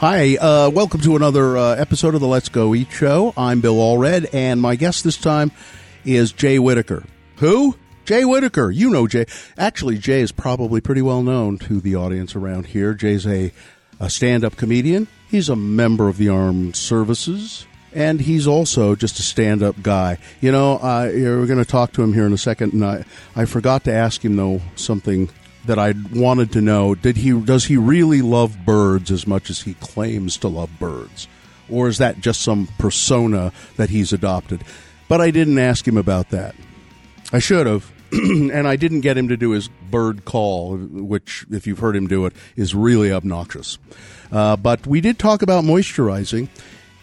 Hi, uh, welcome to another uh, episode of the Let's Go Eat Show. I'm Bill Allred, and my guest this time is Jay Whittaker. Who? Jay Whittaker. You know Jay. Actually, Jay is probably pretty well known to the audience around here. Jay's a, a stand up comedian, he's a member of the armed services. And he's also just a stand-up guy. You know, uh, we're going to talk to him here in a second, and I, I forgot to ask him though something that I wanted to know. Did he does he really love birds as much as he claims to love birds, or is that just some persona that he's adopted? But I didn't ask him about that. I should have, and I didn't get him to do his bird call, which, if you've heard him do it, is really obnoxious. Uh, but we did talk about moisturizing.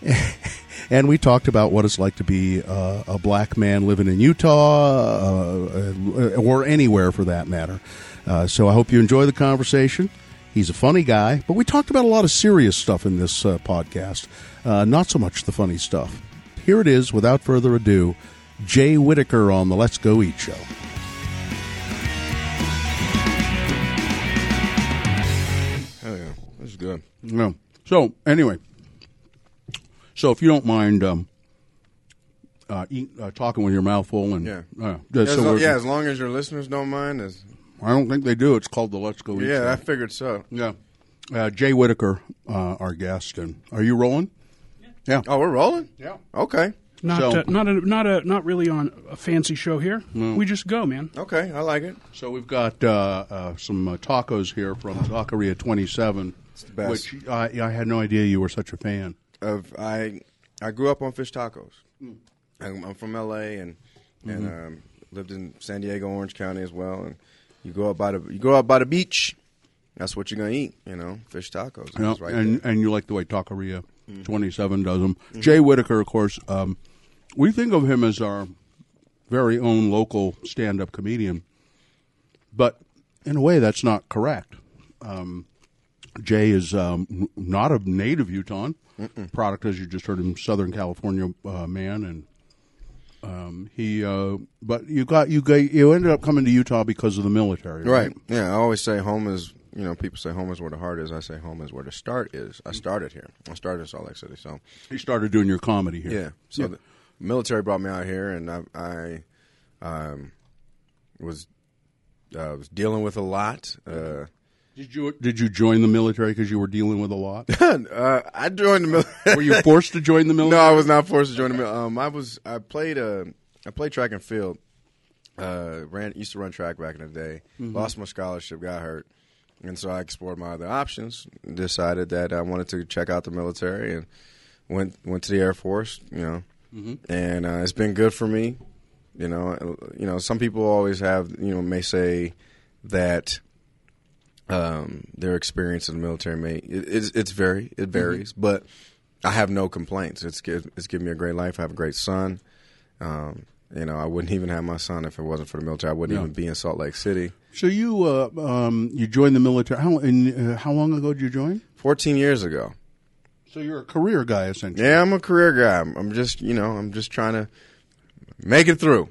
and we talked about what it's like to be uh, a black man living in Utah uh, or anywhere for that matter. Uh, so I hope you enjoy the conversation. He's a funny guy, but we talked about a lot of serious stuff in this uh, podcast, uh, not so much the funny stuff. Here it is, without further ado, Jay Whittaker on the Let's Go Eat Show. Hell yeah, this is good. Yeah. So anyway, so if you don't mind um, uh, eat, uh, talking with your mouth full and Yeah. uh, As so lo- we're- yeah, as long as your listeners don't mind. As, I don't think they do. It's called the Let's Go Eat yeah, I figured so. Yeah. Uh, Jay Whittaker, uh, our guest, and are you rolling? Yeah. Oh, we're rolling. Yeah. Okay. Not So- uh, not a, not a not really on a fancy show here. We just go, man. Okay, I like it. So we've got uh, uh, some uh, tacos here from Taqueria Twenty Seven, the best. which I, I had no idea you were such a fan. Of I, I grew up on fish tacos. Hmm. I'm, I'm from L.A. and and Mm-hmm. um, lived in San Diego, Orange County as well. And you go up by the you go out by the beach. That's what you're gonna eat. You know, fish tacos. Yeah, right and there. and you like the way Taqueria Twenty Seven does them. Jay Whittaker, of course, um, we think of him as our very own local stand-up comedian, but in a way, that's not correct. Um, Jay is um, not a native Utah product, as you just heard him, Southern California uh, man, and um, he. Uh, but you got you got you ended up coming to Utah because of the military, right? Right. Yeah, I always say home is, you know, people say home is where the heart is. I say home is where the start is. I started here. I started in Salt Lake City. So, He started doing your comedy here. yeah. So the military brought me out here, and I, I um, was uh, was dealing with a lot. Uh, Did you did you join the military because you were dealing with a lot? uh, I joined the military. were you forced to join the military? no. I was not forced to join the military. Um, I was. I played. Uh, I played track and field. Uh, ran used to run track back in the day. Lost my scholarship. Got hurt. And so I explored my other options. Decided that I wanted to check out the military and went went to the Air Force. You know, and uh, it's been good for me. You know, you know. Some people always have you know may say that um, their experience in the military may it, it's it's very it varies, but I have no complaints. It's it's given me a great life. I have a great son. Um, you know, I wouldn't even have my son if it wasn't for the military. I wouldn't Yeah. even be in Salt Lake City. So you uh, um, you joined the military. How in, uh, how long ago did you join? Fourteen years ago. So you're a career guy essentially. Yeah, I'm a career guy. I'm, I'm just you know I'm just trying to make it through.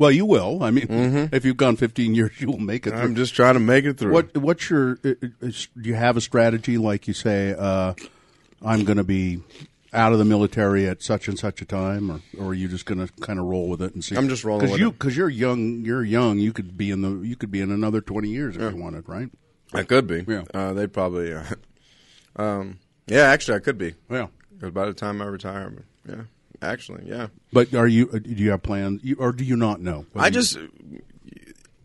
Well, you will. I mean, if you've gone 15 years, you will make it. Through. I'm just trying to make it through. What what's your? uh, uh, Do you have a strategy? Like you say, uh, I'm going to be out of the military at such and such a time, or, or are you just going to kind of roll with it and see? I'm just rolling because with you it. because you're young. You're young. You could be in the. You could be in another 20 years if you wanted, right? I could be. Yeah. Uh, they'd probably. Uh, um, yeah, actually, I could be. Yeah. Because by the time I retire, yeah, actually, yeah. But are you? uh, Do you have plans, or do you not know? I just,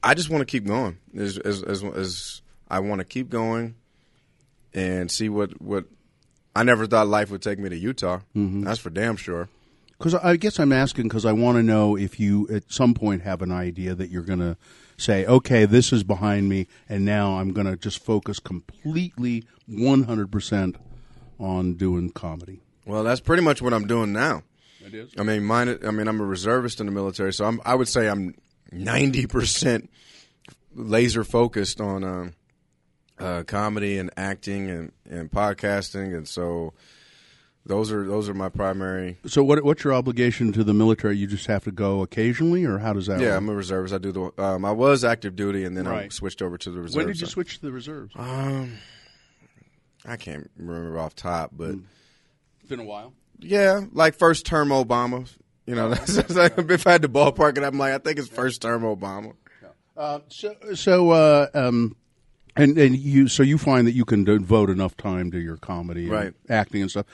I just want to keep going. As as as, as I want to keep going, and see what what. I never thought life would take me to Utah. That's for damn sure. Because I guess I'm asking because I want to know if you at some point have an idea that you're going to say, okay, this is behind me, and now I'm going to just focus completely 100% on doing comedy. Well, that's pretty much what I'm doing now. It is. I mean, mine. I mean, I'm a reservist in the military, so I'm. I would say I'm ninety percent laser focused on um, uh, comedy and acting and, and podcasting, and so those are those are my primary. So what what's your obligation to the military? You just have to go occasionally, or how does that? Yeah, work? I'm a reservist. I do the. Um, I was active duty, and then I switched over to the reserves. When did you switch to the reserves? Um, I can't remember off top, but It's been a while. Yeah, like first term Obama. You know, like, if I had to ballpark it, I'm like, I think it's first term Obama. Uh, so, so, uh, um, and and you, so you find that you can devote enough time to your comedy, and Right. acting and stuff.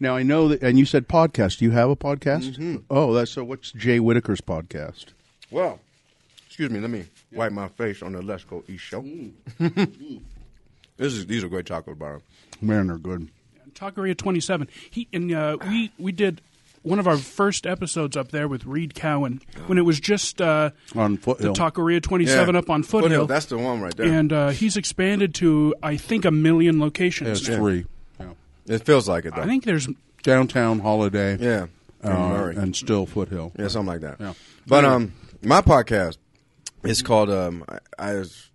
Now I know that, and you said podcast. Do you have a podcast? Mm-hmm. Oh, that's so. What's Jay Whittaker's podcast? Well, excuse me, let me wipe my face on the Let's Go Eat show. this is these are great taco bars. Man, they're good. Taqueria 27. He and uh, we we did one of our first episodes up there with Reed Cowan when it was just uh, On the Foothill. Taqueria 27 up on Foothill. That's the one right there. and uh, he's expanded to I think a million locations. It's now. three. Yeah. it feels like it though. I think there's Downtown Holiday. yeah, uh, in Murray. and still Foothill. yeah, something like that. Yeah. But um, my podcast is called um, I, I as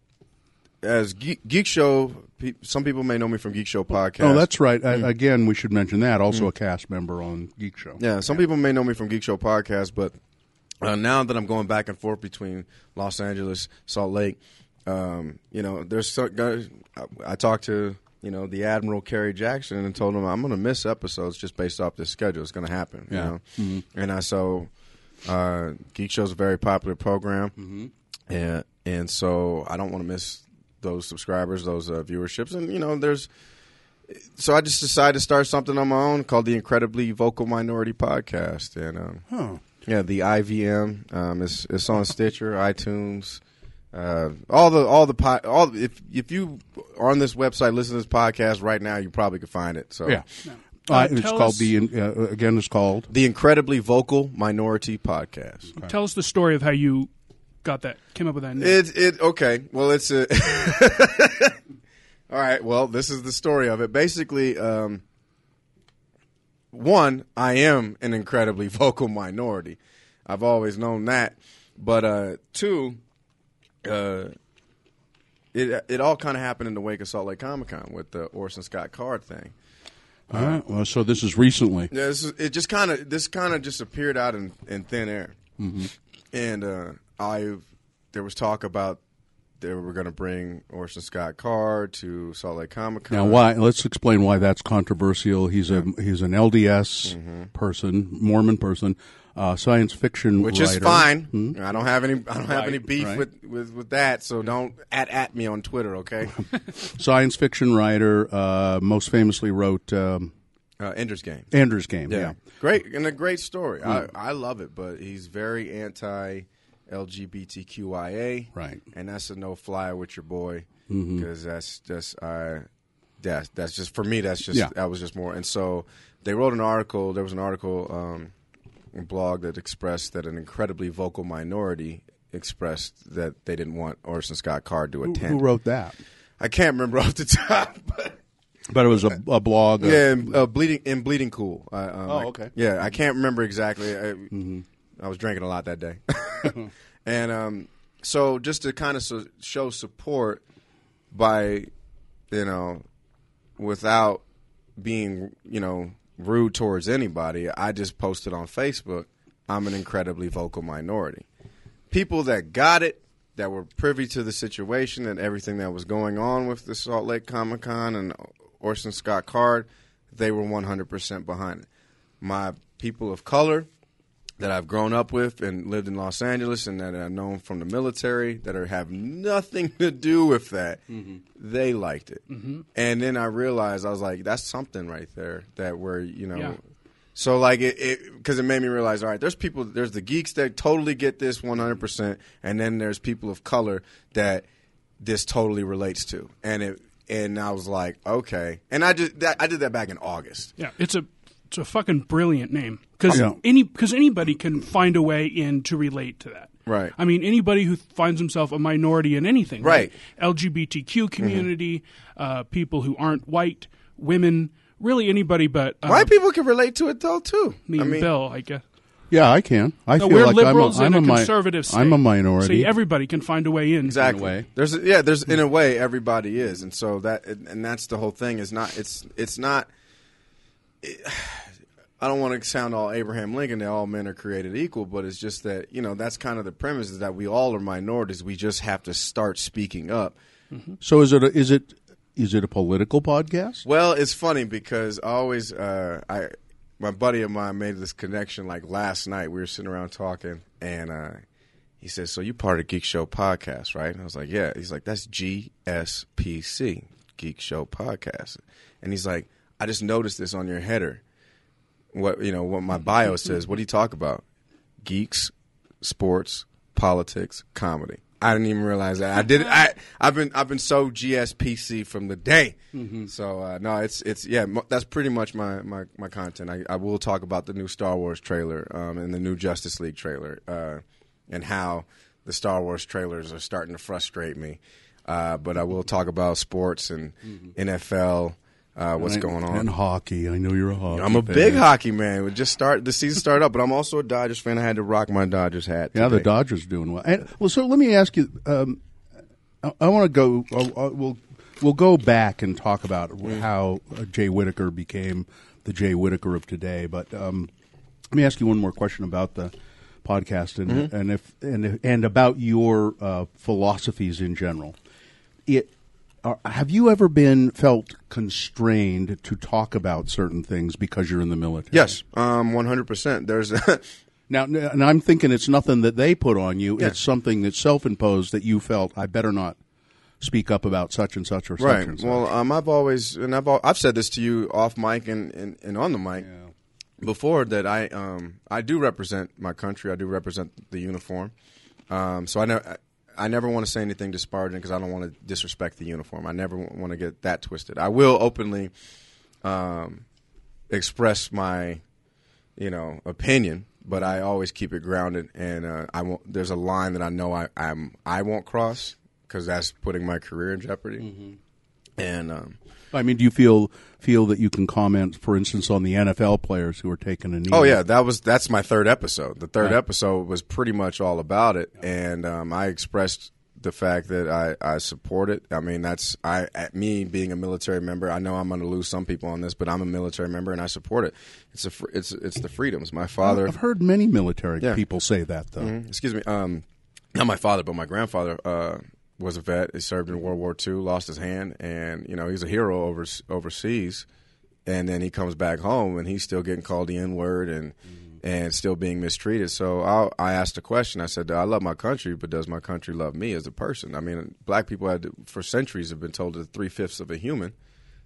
as Geek, Geek Show. Pe- some people may know me from Geek Show podcast. Oh, that's right. Uh, again, we should mention that. Also, a cast member on Geek Show. Mm. Yeah, some people may know me from Geek Show podcast, but uh, now that I'm going back and forth between Los Angeles, Salt Lake, um, you know, there's so, guys. I, I talked to you know the Admiral Kerry Jackson and told him I'm going to miss episodes just based off this schedule. It's going to happen. You Yeah. know? and I so uh, Geek Show's a very popular program, and and so I don't want to miss those subscribers, those uh, viewerships, and you know, there's so I just decided to start something on my own called the Incredibly Vocal Minority Podcast, and um, Huh. yeah, the IVM. Um, it's it's on Stitcher, iTunes, uh, all the all the po- all. If if you are on this website, listen to this podcast right now, you probably could find it. So Yeah. Uh, Uh, it's called the uh, again. It's called the Incredibly Vocal Minority Podcast. tell us the story of how you got that came up with that name. It it okay. Well, it's a. All right. Well, this is the story of it. Basically, um, one, I am an incredibly vocal minority. I've always known that, but uh, two, uh, it it all kind of happened in the wake of Salt Lake Comic Con with the Orson Scott Card thing. All right. Well, so this is recently. Yeah, this is, it just kind of this kind of just appeared out in, in thin air, Mm-hmm. and uh, I there was talk about they were going to bring Orson Scott Card to Salt Lake Comic Con. Now, why? Let's explain why that's controversial. He's a he's an LDS Mm-hmm. person, Mormon person, uh, science fiction Which writer. is fine. I don't have any. I don't have any beef right. with, with, with that. So don't at at me on Twitter, okay? Science fiction writer. Uh, most famously wrote um, uh, Ender's Game. Ender's Game. Yeah. great and a great story. I I love it, but he's very anti LGBTQIA. Right. and that's a no fly with your boy because that's just I that's that's just for me that's just Yeah. that was just more and so they wrote an article there was an article um blog that expressed that an incredibly vocal minority expressed that they didn't want Orson Scott Card to attend. who wrote that? I can't remember off the top, but But it was a, a blog. uh, yeah, uh, bleeding in bleeding cool. I, um, Oh, I- okay. Yeah, I can't remember exactly. I, I was drinking a lot that day, and um, so just to kind of so, show support by, you know, without being you know rude towards anybody, I just posted on Facebook. I'm an incredibly vocal minority. People that got it, that were privy to the situation and everything that was going on with the Salt Lake Comic Con and Orson Scott Card, they were 100% behind it. My people of color that I've grown up with and lived in Los Angeles and that I've known from the military that are, have nothing to do with that, mm-hmm. they liked it. Mm-hmm. And then I realized I was like, that's something right there that where you know. Yeah. So like it because it, made me realize, all right, there's people, there's the geeks that totally get this 100, percent and then there's people of color that this totally relates to, and it and I was like, okay, and I just that, I did that back in August. Yeah, it's a it's a fucking brilliant name because Yeah. any because anybody can find a way in to relate to that. Right. I mean, anybody who finds himself a minority in anything. Right. LGBTQ community, uh, people who aren't white, women, really anybody but uh, White people can relate to it though too. me I and mean, Bill, I guess. Yeah, I can. I No, feel we're like liberals I'm a, in I'm a mi- conservative state. I'm a minority. See, everybody can find a way in. exactly. in a way. There's a, yeah, there's in a way everybody is, and so that and that's the whole thing. Is not it's it's not. I don't want to sound all Abraham Lincoln that all men are created equal, but it's just that you know that's kind of the premise is that we all are minorities. We just have to start speaking up. So is it is it is it a political podcast? Well, it's funny because I always uh, I my buddy of mine made this connection like last night. We were sitting around talking, and uh, he says, "So you part of Geek Show podcast, right?" And I was like, "Yeah." He's like, "That's GSPC, Geek Show Podcast," and he's like, "I just noticed this on your header. What you know? What my bio says? What do you talk about? Geeks, sports, politics, comedy." I didn't even realize that. I did. I I've been I've been so GSPC from the day. So uh, no, it's it's yeah. That's pretty much my my, my content. I, I will talk about the new Star Wars trailer um, and the new Justice League trailer uh, and how the Star Wars trailers are starting to frustrate me. Uh, but I will talk about sports and NFL. Uh, what's And- going on? And hockey. I know you're a hockey. I'm a fan. big hockey man. We just start the season started up, but I'm also a Dodgers fan. I had to rock my Dodgers hat. Yeah, the today. Dodgers doing well. And, well, so let me ask you. Um, I, I want to go. Uh, uh, we'll we'll go back and talk about how uh, Jay Whittaker became the Jay Whittaker of today. But um, let me ask you one more question about the podcast and Mm-hmm. and if and and about your uh, philosophies in general. It. Uh, have you ever been felt constrained to talk about certain things because you're in the military? Yes, um, 100%. There's Now, and I'm thinking it's nothing that they put on you. Yeah. It's something that's self-imposed that you felt I better not speak up about such and such or such right. and such. Well, um, I've always and I've al- I've said this to you off mic and, and, and on the mic before that I um I do represent my country. I do represent the uniform. Um, so I never I never want to say anything disparaging because I don't want to disrespect the uniform. I never want to get that twisted. I will openly um, express my you know opinion, but I always keep it grounded. And uh, I won't. There's a line that I know I I'm I won't cross because that's putting my career in jeopardy. And um, I mean, do you feel feel that you can comment, for instance, on the NFL players who are taking a knee? Oh yeah, that was that's my third episode. The third Right. episode was pretty much all about it, and um, I expressed the fact that I, I support it. I mean, that's I at me being a military member. I know I'm going to lose some people on this, but I'm a military member and I support it. It's a fr- it's it's the freedoms. My father, I've heard many military Yeah. people say that though. Mhm. excuse me, um, not my father, but my grandfather uh, was a vet. He served in mm-hmm. World War II, lost his hand, and you know he's a hero over, overseas. And then he comes back home, and he's still getting called the N word and mm-hmm. and still being mistreated. So I, I asked a question. I said, "I love my country, but does my country love me as a person?" I mean, black people had for centuries have been told they're three fifths of a human,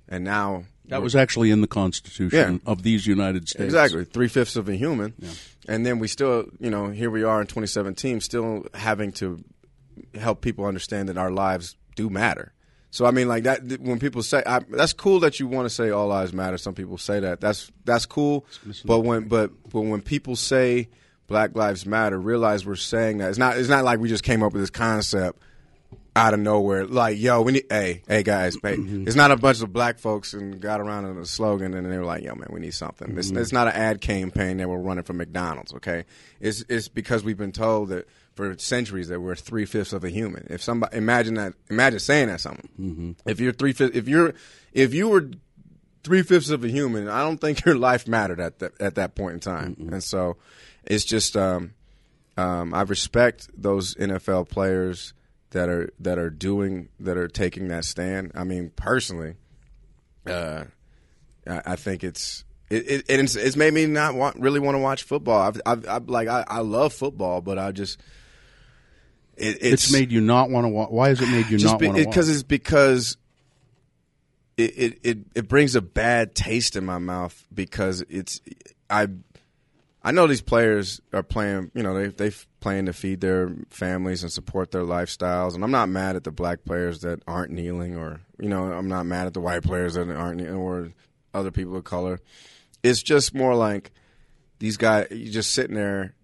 and now That was actually in the Constitution of these United States. Exactly, three fifths of a human, and then we still, you know, here we are in 2017, still having to help people understand that our lives do matter. So I mean, like that when people say I, that's cool that you want to say all lives matter. Some people say that that's that's cool, but when but but when people say Black Lives Matter, realize we're saying that it's not it's not like we just came up with this concept out of nowhere. Like, yo, we need, hey, hey guys, hey, mm-hmm. it's not a bunch of black folks and got around in a slogan and they were like, yo, man, we need something. It's, mm-hmm. it's not an ad campaign that we're running for McDonald's, okay? It's, it's because we've been told that for centuries that we're three fifths of a human. If somebody, imagine that, imagine saying that something. If you're three fifths, if you're, if you were three fifths of a human, I don't think your life mattered at that, at that point in time. And so it's just, um, um, I respect those NFL players that are that are doing that are taking that stand. I mean, personally, uh, I, I think it's it, it it's, it's made me not want really want to watch football. I've, I've, I've like I, I love football, but I just it, it's, It's made you not want to watch. Why has it made you not want to watch? because it's because it, it it it brings a bad taste in my mouth because it's I I know these players are playing you know they they playing to feed their families and support their lifestyles and I'm not mad at the black players that aren't kneeling or you know I'm not mad at the white players that aren't kneeling or other people of color it's just more like these guys You're just sitting there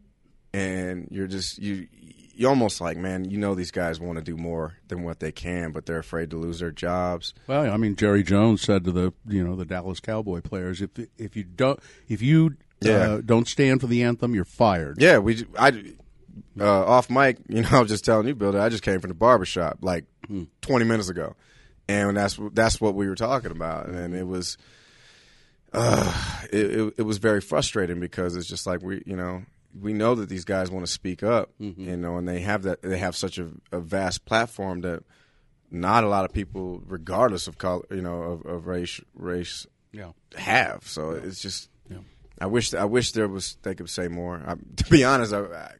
and you're just you you almost like man you know these guys want to do more than what they can but they're afraid to lose their jobs Well, I mean, Jerry Jones said to the you know the Dallas Cowboy players, if if you don't if you Yeah. uh, don't stand for the anthem, you're fired. yeah we i uh, off mic you know i was just telling you bill that i just came from the barbershop like 20 minutes ago and that's that's what we were talking about and it was uh it, it, it was very frustrating because it's just like we you know we know that these guys want to speak up mm-hmm. you know and they have that they have such a, a vast platform that not a lot of people, regardless of color, you know, of, of race, race Yeah. have. So it's just, Yeah. I wish, I wish there was they could say more. I, to be honest, I,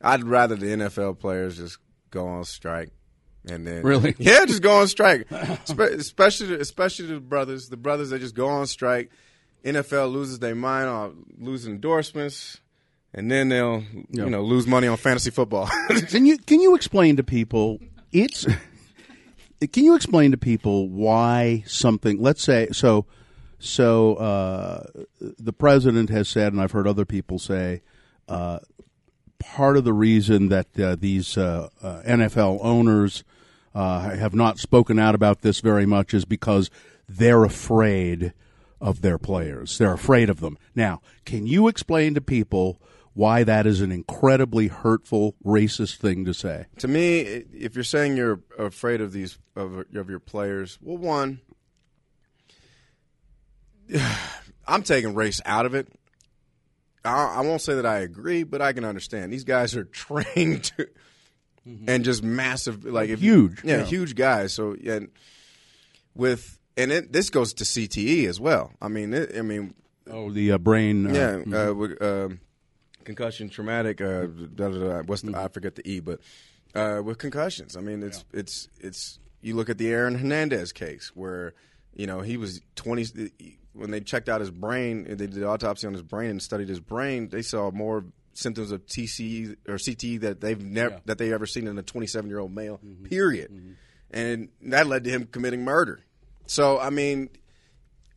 I, would rather the NFL players just go on strike. And then Really? yeah, just go on strike. Especially, especially the brothers. The brothers that just go on strike. NFL loses their mind on losing endorsements, and then they'll Yeah. you know lose money on fantasy football. Can you can you explain to people it's can you explain to people why something let's say so so uh, the president has said and I've heard other people say uh, part of the reason that uh, these uh, uh, NFL owners uh, have not spoken out about this very much is because they're afraid of their players. They're afraid of them. Now, can you explain to people why that is an incredibly hurtful, racist thing to say? to me, if you're saying you're afraid of these of, of your players, well, one, I'm taking race out of it. I, I won't say that I agree, but I can understand. These guys are trained to, and just massive, like if Huge, yeah, yeah. huge guys. So yeah, with and it, this goes to CTE as well. I mean, it, I mean, Oh, the uh, brain. Uh, yeah, uh, with, um concussion, traumatic. Uh, da, da, da, what's the, I forget the E, but uh, with concussions, I mean, it's it's it's. You look at the Aaron Hernandez case where you know he was twenty when they checked out his brain, they did the autopsy on his brain and studied his brain. They saw more symptoms of TCE or CTE that they've never Yeah. that they ever seen in a twenty seven year old male. Period, and that led to him committing murder. So I mean,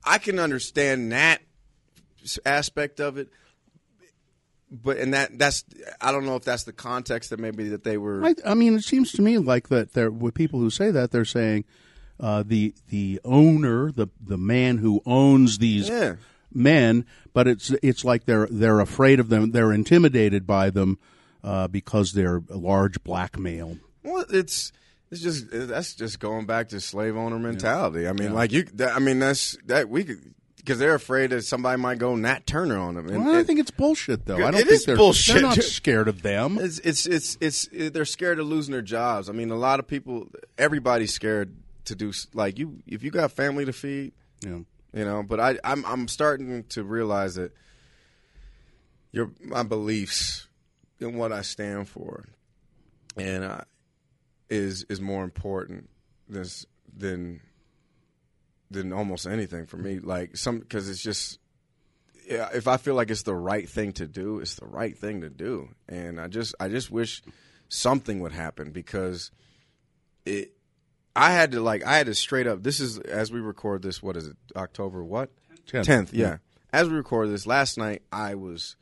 I can understand that aspect of it but and that that's I don't know if that's the context that maybe that they were I, I mean, it seems to me like that. There, with people who say that, they're saying uh, the the owner, the the man who owns these Yeah. men, but it's it's like they're they're afraid of them. They're intimidated by them uh, because they're a large black male. well it's it's just that's just going back to slave owner mentality. I mean like you that, I mean that's that we could because they're afraid that somebody might go Nat Turner on them. And, Well, I think it's bullshit, though. I don't It think is they're, bullshit. They're not scared of them. it's, it's it's it's they're scared of losing their jobs. I mean a lot of people everybody's scared to do like you if you got family to feed Yeah. you know but i i'm i'm starting to realize that your my beliefs and what i stand for and uh, is is more important than than than almost anything for me like some because it's just yeah, if I feel like it's the right thing to do, it's the right thing to do. And I just I just wish something would happen because it I had to like I had to straight up this is as we record this, what is it, October what? Tenth. Tenth, yeah. As we record this, last night I was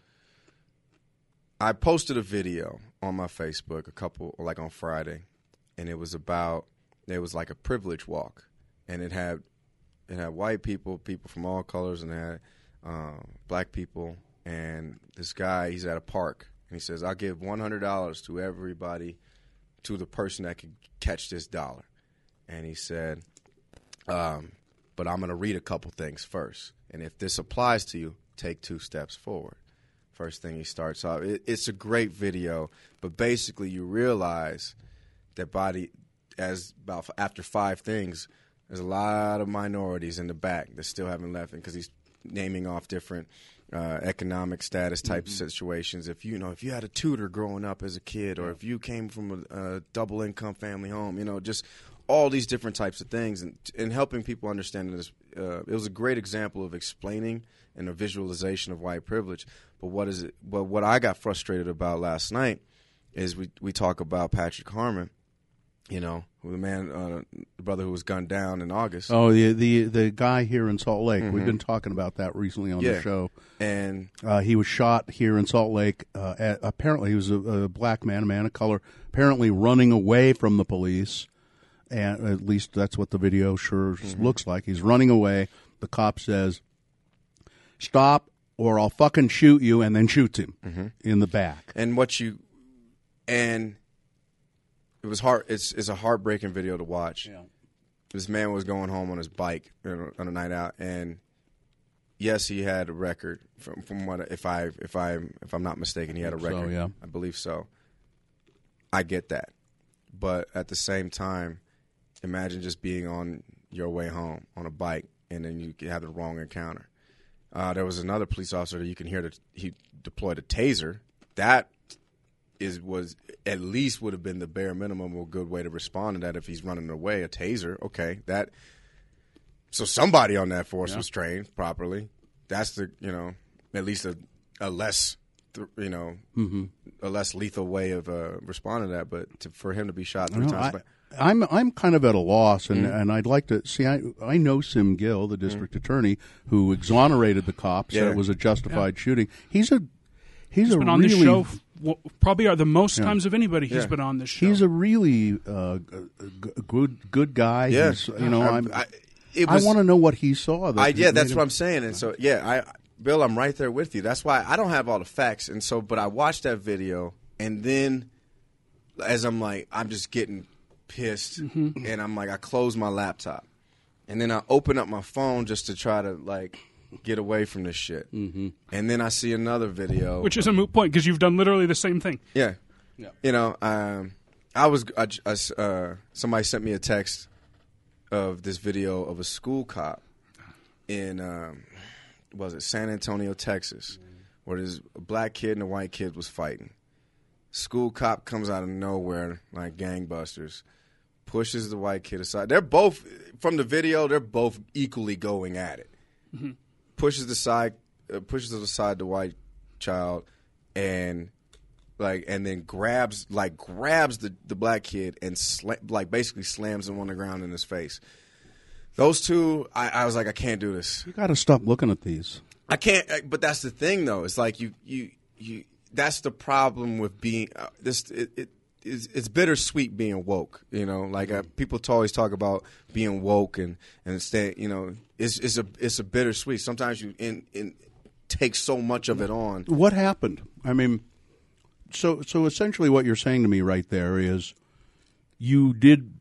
I posted a video on my Facebook a couple like on Friday and it was about it was like a privilege walk and it had it had white people, people from all colors, and it had um, black people. And this guy, he's at a park, and he says, "I'll give one hundred dollars to everybody, to the person that can catch this dollar." And he said, um, "But I'm going to read a couple things first, and if this applies to you, take two steps forward." First thing he starts off, it, it's a great video, but basically you realize that body as about after five things there's a lot of minorities in the back that still haven't left because he's naming off different uh, economic status type situations. If you know if you had a tutor growing up as a kid or if you came from a, a double income family home you know just all these different types of things and, and helping people understand this uh, it was a great example of explaining and a visualization of white privilege. But what is it but what i got frustrated about last night is we, we talk about patrick harmon you know, the man, uh, the brother who was gunned down in August, Oh, the the the guy here in Salt Lake. We've been talking about that recently on Mm-hmm. Yeah. the show. and Uh, he was shot here in Salt Lake. Uh, at, apparently, he was a, a black man, a man of color, apparently running away from the police. And at least that's what the video sure looks like. He's running away. The cop says, "Stop, or I'll fucking shoot you," and then shoots him in the back. and what you, and it was hard. It's it's a heartbreaking video to watch. This man was going home on his bike on a night out, and yes, he had a record from from what if I if I if I'm not mistaken, he had a So, record. yeah. I believe so. I get that, but at the same time, imagine just being on your way home on a bike and then you have the wrong encounter. Uh, there was another police officer that you can hear that he deployed a taser. That is was at least would have been the bare minimum or a good way to respond to that if he's running away. A taser, okay, that. So somebody on that force was trained properly. That's the you know at least a, a less th- you know a less lethal way of uh, responding to that. But to, for him to be shot three No, times, I, but I'm I'm kind of at a loss, and, Mm-hmm. and I'd like to see. I I know Sim Gill, the district attorney, who exonerated the cops. Said Yeah. it was a justified shooting. He's a he's, a been on really this show f- w- probably are the most times of anybody he's Yeah. been on this show. he's a really uh, g- g- good good guy. yeah, He's, you know, I, I'm, I, it I want to know what he saw. That I, yeah, that's him- what I'm saying. And so, yeah, I, Bill, I'm right there with you. That's why I don't have all the facts. And so, but I watched that video, and then as I'm like, I'm just getting pissed, Mm-hmm. and I'm like, I close my laptop, and then I open up my phone just to try to like get away from this shit. Mm-hmm. And then I see another video, which is a moot point because you've done literally the same thing. yeah. Yeah. You know, um, I was I, j- I s- uh, somebody sent me a text of this video of a school cop in um, was it San Antonio, Texas, where this black kid and a white kid was fighting. School cop comes out of nowhere like gangbusters, pushes the white kid aside. They're both from the video. They're both equally going at it. Pushes the side, uh, pushes aside the white child, and like and then grabs like grabs the, the black kid and sla- like basically slams him on the ground in his face. Those two, I, I was like, I can't do this. You got to stop looking at these. I can't. uh, But that's the thing, though. It's like you you you. That's the problem with being uh, this. It, it it's, it's bittersweet being woke. You know, like uh, people always talk about being woke and and stay. You know, it's it's a it's a bittersweet. Sometimes you in in take so much of it on. What happened? I mean, so so essentially, what you're saying to me right there is, you did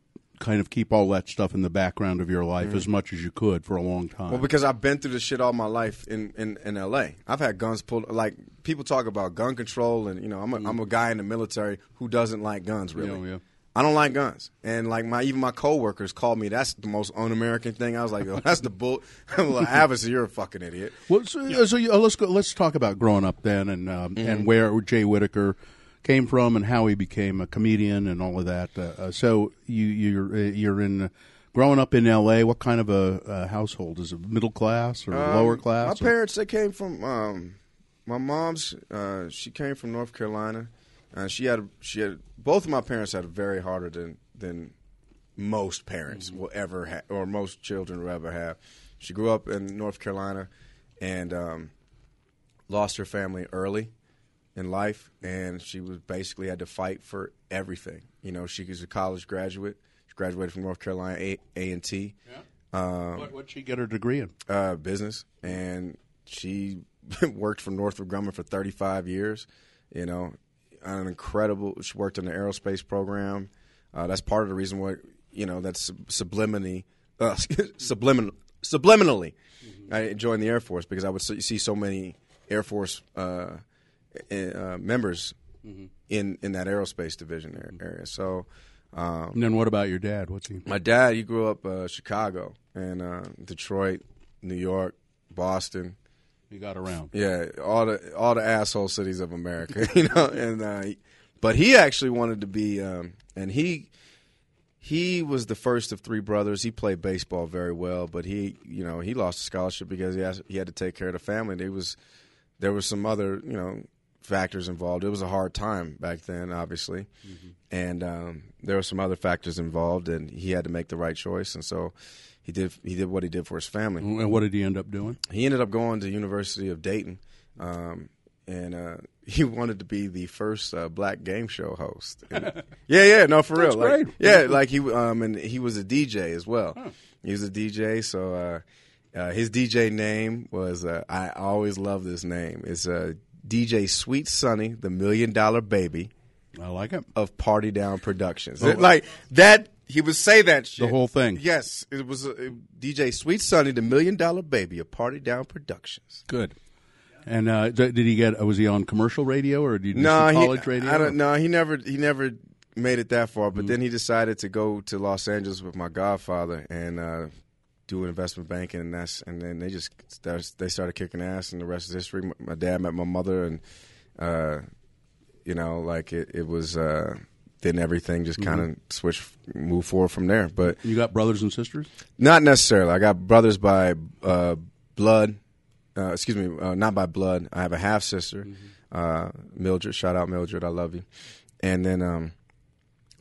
kind of keep all that stuff in the background of your life as much as you could for a long time. Mm-hmm. Well, because I've been through this shit all my life in, in, in L.A. I've had guns pulled. Like people talk about gun control, and you know, I'm a, I'm a guy in the military who doesn't like guns. Really, Yeah, yeah. I don't like guns, and like my even my coworkers called me. That's the most un-American thing. I was like, Yo, that's the bull. well, Avis, you're a fucking idiot. Well, so, so you, uh, let's go. Let's talk about growing up then, and um, Mm-hmm. and where Jay Whittaker came from, and how he became a comedian, and all of that. Uh, uh, so you you're uh, you're in uh, growing up in L.A. What kind of a, uh household is it? Middle class or lower Um, class? My or- parents they came from um, my mom's. Uh, she came from North Carolina. Uh, she had she had both of my parents had it very harder than than most parents Mm-hmm. will ever have or most children will ever have. She grew up in North Carolina and um, lost her family early in life, and she was basically had to fight for everything. You know, she was a college graduate. She graduated from North Carolina A and T what would she get her degree in? uh, business, and she worked for Northrop Grumman for 35 years. You know, an incredible. She worked in the aerospace program. Uh, that's part of the reason why you know that's subliminally, uh, subliminal, subliminally. I joined the Air Force because I would see see so many Air Force uh, uh, members in in that aerospace division ar- area. So. Um, And then what about your dad? What's he? my dad, he grew up uh, Chicago and uh, Detroit, New York, Boston. He got around. Yeah, all the all the asshole cities of America, you know. And uh, but he actually wanted to be, um, and he he was the first of three brothers. He played baseball very well, but he you know he lost a scholarship because he has, he had to take care of the family. There was there was some other you know factors involved. It was a hard time back then, obviously, and um, there were some other factors involved, and he had to make the right choice, and so he did he did what he did for his family And what did he end up doing? he ended up going to University of Dayton, um, and uh, he wanted to be the first uh, black game show host. And- yeah, yeah, no, for real. Like, great. yeah, like he um, and he was a DJ as well. He was a DJ, so uh, uh, his DJ name was uh, I always love this name. It's uh, DJ Sweet Sonny, the Million Dollar Baby I like it. of Party Down Productions. like that, he would say that shit. The whole thing. Yes, it was uh, DJ Sweet Sonny, the Million Dollar Baby of Party Down Productions. Good. And uh, did he get? Was he on commercial radio or did he do No, he, college radio? I don't know. He never, he never made it that far, but then he decided to go to Los Angeles with my godfather and uh, do investment banking, and that's and then they just started, they started kicking ass, and the rest is history. My- My dad met my mother, and uh, you know, like it, it was. Uh, then everything just kind of switched, moved forward from there. But You got brothers and sisters? not necessarily. I got brothers by uh, blood. Uh, excuse me, uh, not by blood. I have a half sister, uh, Mildred. Shout out Mildred, I love you. And then um,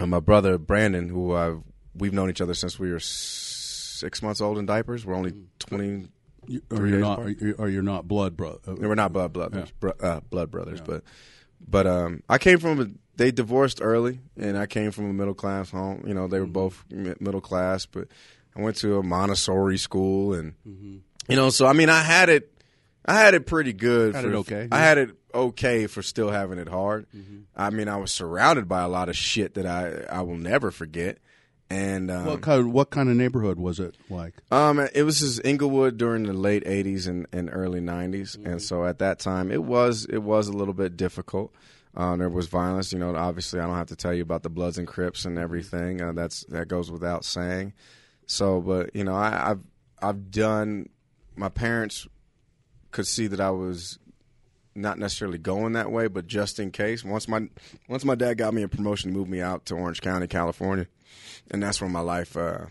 my brother Brandon, who i we've known each other since we were six months old in diapers. We're only twenty. You, or you're not, or you're, or you're not blood brother. We're not blood brothers, Yeah. bro- uh, blood brothers, but but um, I came from a, they divorced early, and I came from a middle class home. You know, they were Mm-hmm. both mi- middle class, but I went to a Montessori school, and Mm-hmm. you know, so I mean, I had it, I had it pretty good. Had for, it okay, I yeah. had it okay for still having it hard. Mm-hmm. I mean, I was surrounded by a lot of shit that I I will never forget, and um, What kind, what kind of neighborhood was it like? um, it was just Inglewood during the late '80s and, and early '90s, and so at that time it was it was a little bit difficult. Uh, there was violence, you know. Obviously, I don't have to tell you about the Bloods and Crips and everything. Uh, that's that goes without saying. So, but you know, I, I've I've done. My parents could see that I was not necessarily going that way, but just in case. Once my once my dad got me a promotion, moved me out to Orange County, California, and that's when my life uh,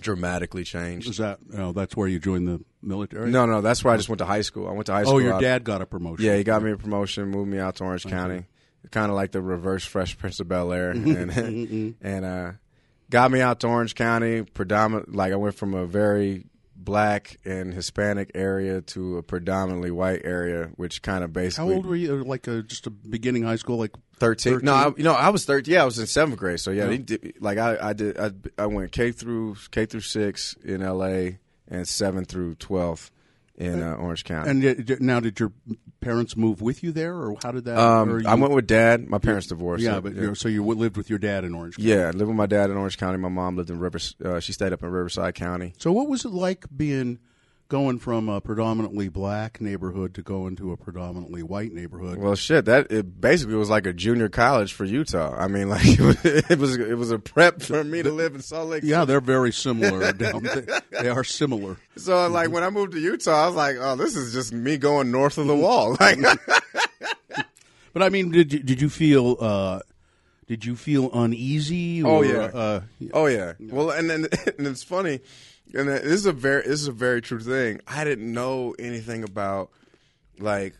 dramatically changed. Was that, you know, that's where you joined the military? No, no, that's where I just went to high school. I went to high school. Oh, your out- dad got a promotion. Yeah, he got me a promotion, moved me out to Orange County, kind of like the reverse Fresh Prince of Bel Air, and and uh, got me out to Orange County. Predominant, like I went from a very black and Hispanic area to a predominantly white area, which kind of basically. How old were you? Like a, just a beginning high school? Like 13. No, I, you know, I was 13. Yeah, I was in seventh grade. So yeah, Yeah. did, like I, I did. I, I went K through K through six in L.A. and seven through twelve in uh, Orange County. And y- now, did your parents move with you there, or how did that? um, you- I went with dad. My parents divorced. Yeah, so, but you're, so you lived with your dad in Orange. County. yeah, I lived with my dad in Orange County. My mom lived in Rivers. Uh, she stayed up in Riverside County. So what was it like being going from a predominantly black neighborhood to going to a predominantly white neighborhood? Well, shit, that it basically was like a junior college for Utah. I mean, like it was it was, it was a prep for me to live in Salt Lake. yeah, they're very similar. down there. They are similar. So like when I moved to Utah, I was like, oh, this is just me going north of the wall. Like. But I mean, did you, did you feel uh, did you feel uneasy? Oh, yeah. Uh, Oh yeah. Well, and then and it's funny, and this is a very this is a very true thing. I didn't know anything about like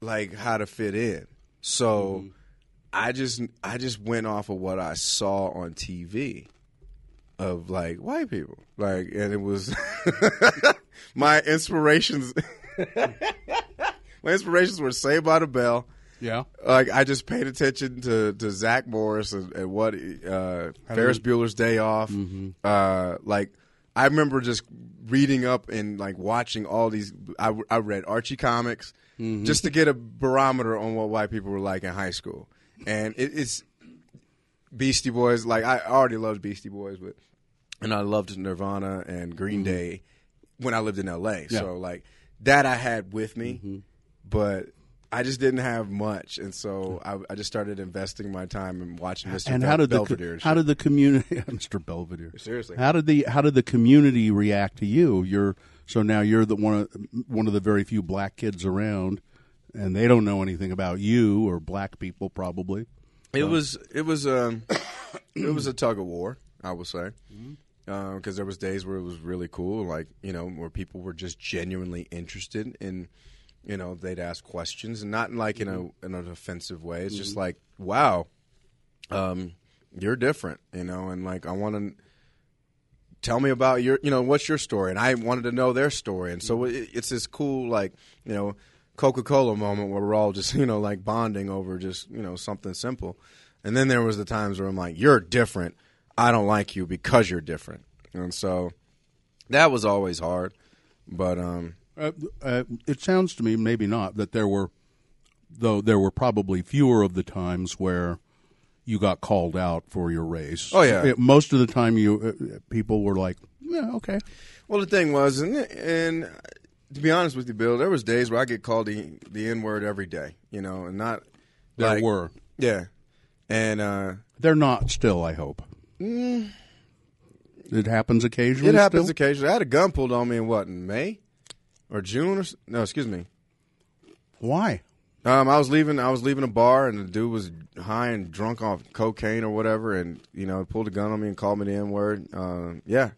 like how to fit in, so I just I just went off of what I saw on TV of like white people, like, and it was my inspirations. my inspirations were Saved by the Bell yeah. like I just paid attention to, to Zach Morris and, and what uh, Ferris Bueller's Day Off. Uh, like I remember just reading up and like watching all these. I, I read Archie comics mm-hmm. just to get a barometer on what white people were like in high school, and it, it's Beastie Boys. Like I already loved Beastie Boys, but and I loved Nirvana and Green mm-hmm. Day when I lived in L.A. Yeah. So like that I had with me, mm-hmm. but I just didn't have much, and so I, I just started investing my time in watching Mr. And Bel- how did the Belvedere. and how did the community, Mr. Belvedere? Seriously. how did the how did the community react to you? You're so now you're the one of one of the very few black kids around, and they don't know anything about you or black people probably. It was it was um it was a tug of war, I would say, Mm-hmm. because there was days where it was really cool, like you know where people were just genuinely interested in, you know, they'd ask questions and not in like in Mm-hmm. a in an offensive way. It's just like, wow, um, you're different, you know, and like I want to tell me about your you know what's your story? And i wanted to know their story. And so it, it's this cool like you know coca-cola moment where we're all just you know like bonding over just you know something simple. And then there was the times where i'm like you're different. I don't like you because you're different. And so that was always hard. But um Uh, uh, it sounds to me, maybe not, that there were, though there were probably fewer of the times where you got called out for your race. Oh, yeah. It- most of the time, you uh, people were like, "Yeah, okay." Well, the thing was, and, and to be honest with you, Bill, there was days where I get called the the N word every day, you know, and not There like- were. yeah, and uh, They're not still. I hope. It happens occasionally. it happens still? occasionally. I had a gun pulled on me in what in May or June or no, excuse me. Why? Um, I was leaving. I was leaving a bar, and the dude was high and drunk off cocaine or whatever, and you know, pulled a gun on me and called me the N word. Um, yeah,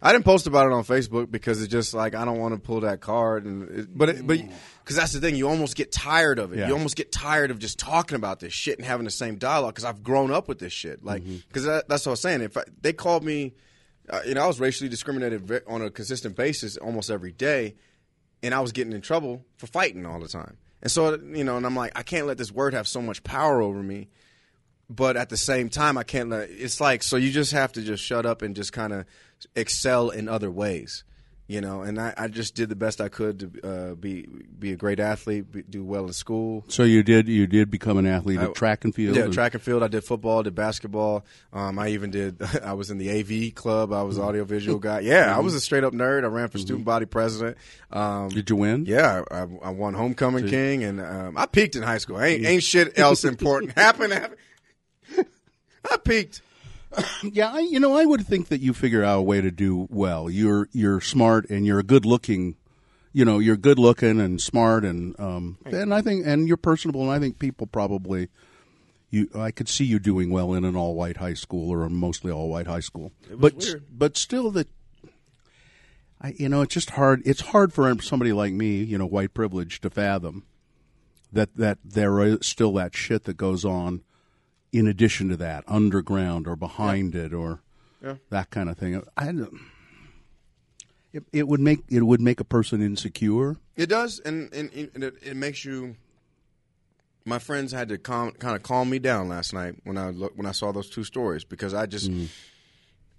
I didn't post about it on Facebook because it's just like I don't want to pull that card, and it, but it, but because that's the thing, you almost get tired of it. Yeah. You almost get tired of just talking about this shit and having the same dialogue. Because I've grown up with this shit, like because that, that's what I was saying. If I, they called me, uh, you know, I was racially discriminated on a consistent basis almost every day and I was getting in trouble for fighting all the time. And so, you know, and I'm like, I can't let this word have so much power over me. But at the same time, I can't let it's like, so you just have to just shut up and just kind of excel in other ways, you know. And I, I just did the best I could to uh, be be a great athlete, be, do well in school. So you did. You did become an athlete at track and field. Yeah, and- track and field. I did football, did basketball. Um, I even did. I was in the AV club. I was audio visual guy. Yeah, I was a straight up nerd. I ran for student body president. Um, Did you win? yeah, I, I won homecoming king, and um, I peaked in high school. Ain't ain't shit else important happened. happened. I peaked. Yeah, I, you know, I would think that you figure out a way to do well. You're you're smart and you're a good looking. You know, you're good looking and smart, and um, and I think and you're personable, and I think people probably you. I could see you doing well in an all white high school or a mostly all white high school, but weird. but still that. I, you know, it's just hard. It's hard for somebody like me, you know, white privilege, to fathom that that there is still that shit that goes on in addition to that, underground or behind it or Yeah. that kind of thing. I it, it would make it would make a person insecure. It does, and and, and it, it makes you. My friends had to calm, kind of calm me down last night when I look, when I saw those two stories because I just, mm.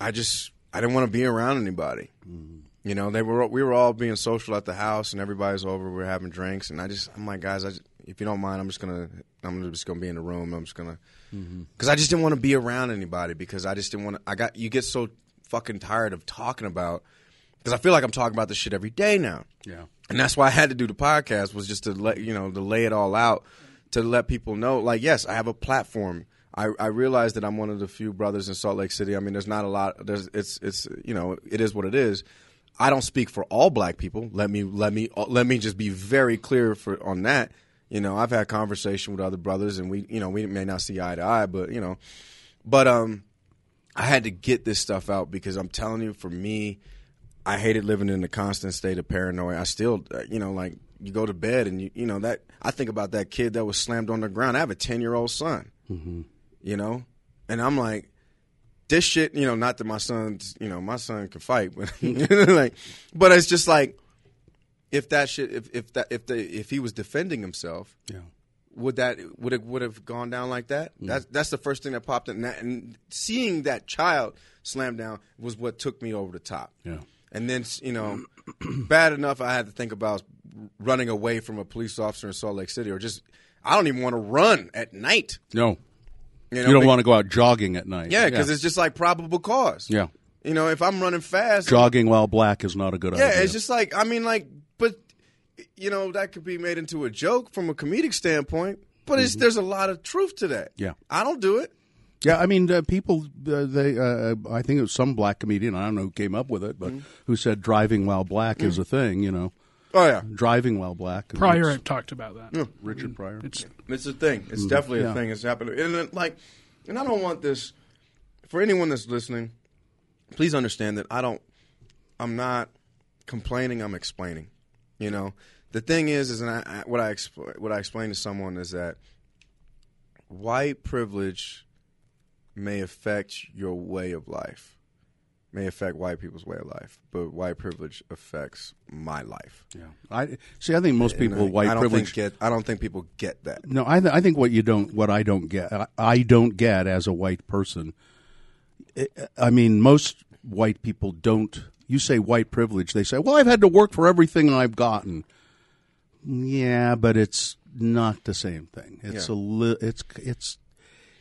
I just, I didn't want to be around anybody. Mm. You know, they were we were all being social at the house, and everybody's over. We are having drinks, and I just, I'm like, guys, I just, if you don't mind, I'm just gonna, I'm just gonna be in the room. I'm just gonna, Mm-hmm. because I just didn't want to be around anybody because I just didn't want to. I got you get so fucking tired of talking about because I feel like I'm talking about this shit every day now. Yeah. and that's why I had to do the podcast was just to let you know to lay it all out to let people know like yes I have a platform. I, I realize that I'm one of the few brothers in Salt Lake City. I mean there's not a lot there's it's it's you know it is what it is. I don't speak for all black people. Let me let me let me just be very clear for on that you know I've had conversation with other brothers and we you know we may not see eye to eye but you know but um I had to get this stuff out because I'm telling you, for me, I hated living in a constant state of paranoia. I still, uh, you know, like you go to bed and you, you know that I think about that kid that was slammed on the ground. I have a ten year old son, you know, and I'm like, this shit, you know, not that my son's, you know, my son can fight, but like, but it's just like, if that shit, if if that if the if he was defending himself, Yeah. would that would it would have gone down like that? Mm. That's that's the first thing that popped in. And, that, and seeing that child slam down was what took me over the top. Yeah. And then you know, bad enough I had to think about running away from a police officer in Salt Lake City, or just I don't even want to run at night. No. You, know, You don't want to go out jogging at night. yeah, because it's just like probable cause. yeah. You know, if I'm running fast, Jogging while black is not a good yeah, idea. Yeah, it's just like I mean, like, you know, that could be made into a joke from a comedic standpoint. But it's, there's a lot of truth to that. Yeah. I don't do it. Yeah, I mean, uh, people. Uh, they, uh, I think it was some black comedian. I don't know who came up with it, but who said driving while black is a thing. You know, Oh yeah, driving while black. Pryor It's- had talked about that. Richard Pryor. It's it's a thing. It's definitely Yeah. a thing. It's happening. And it, like, and I don't want this for anyone that's listening. Please understand that I don't. I'm not complaining. I'm explaining. You know, the thing is, is and I, I, what I expl- what I explain to someone is that white privilege may affect your way of life, may affect white people's way of life, but white privilege affects my life. yeah, I see. I think most people I- white I don't privilege. Think get, I don't think people get that. no, I, th- I think what you don't, what I don't get, I, I don't get as a white person. I- I mean, most white people don't. You say white privilege, they say, "Well, I've had to work for everything I've gotten." Yeah, but it's not the same thing. It's Yeah. a li- it's it's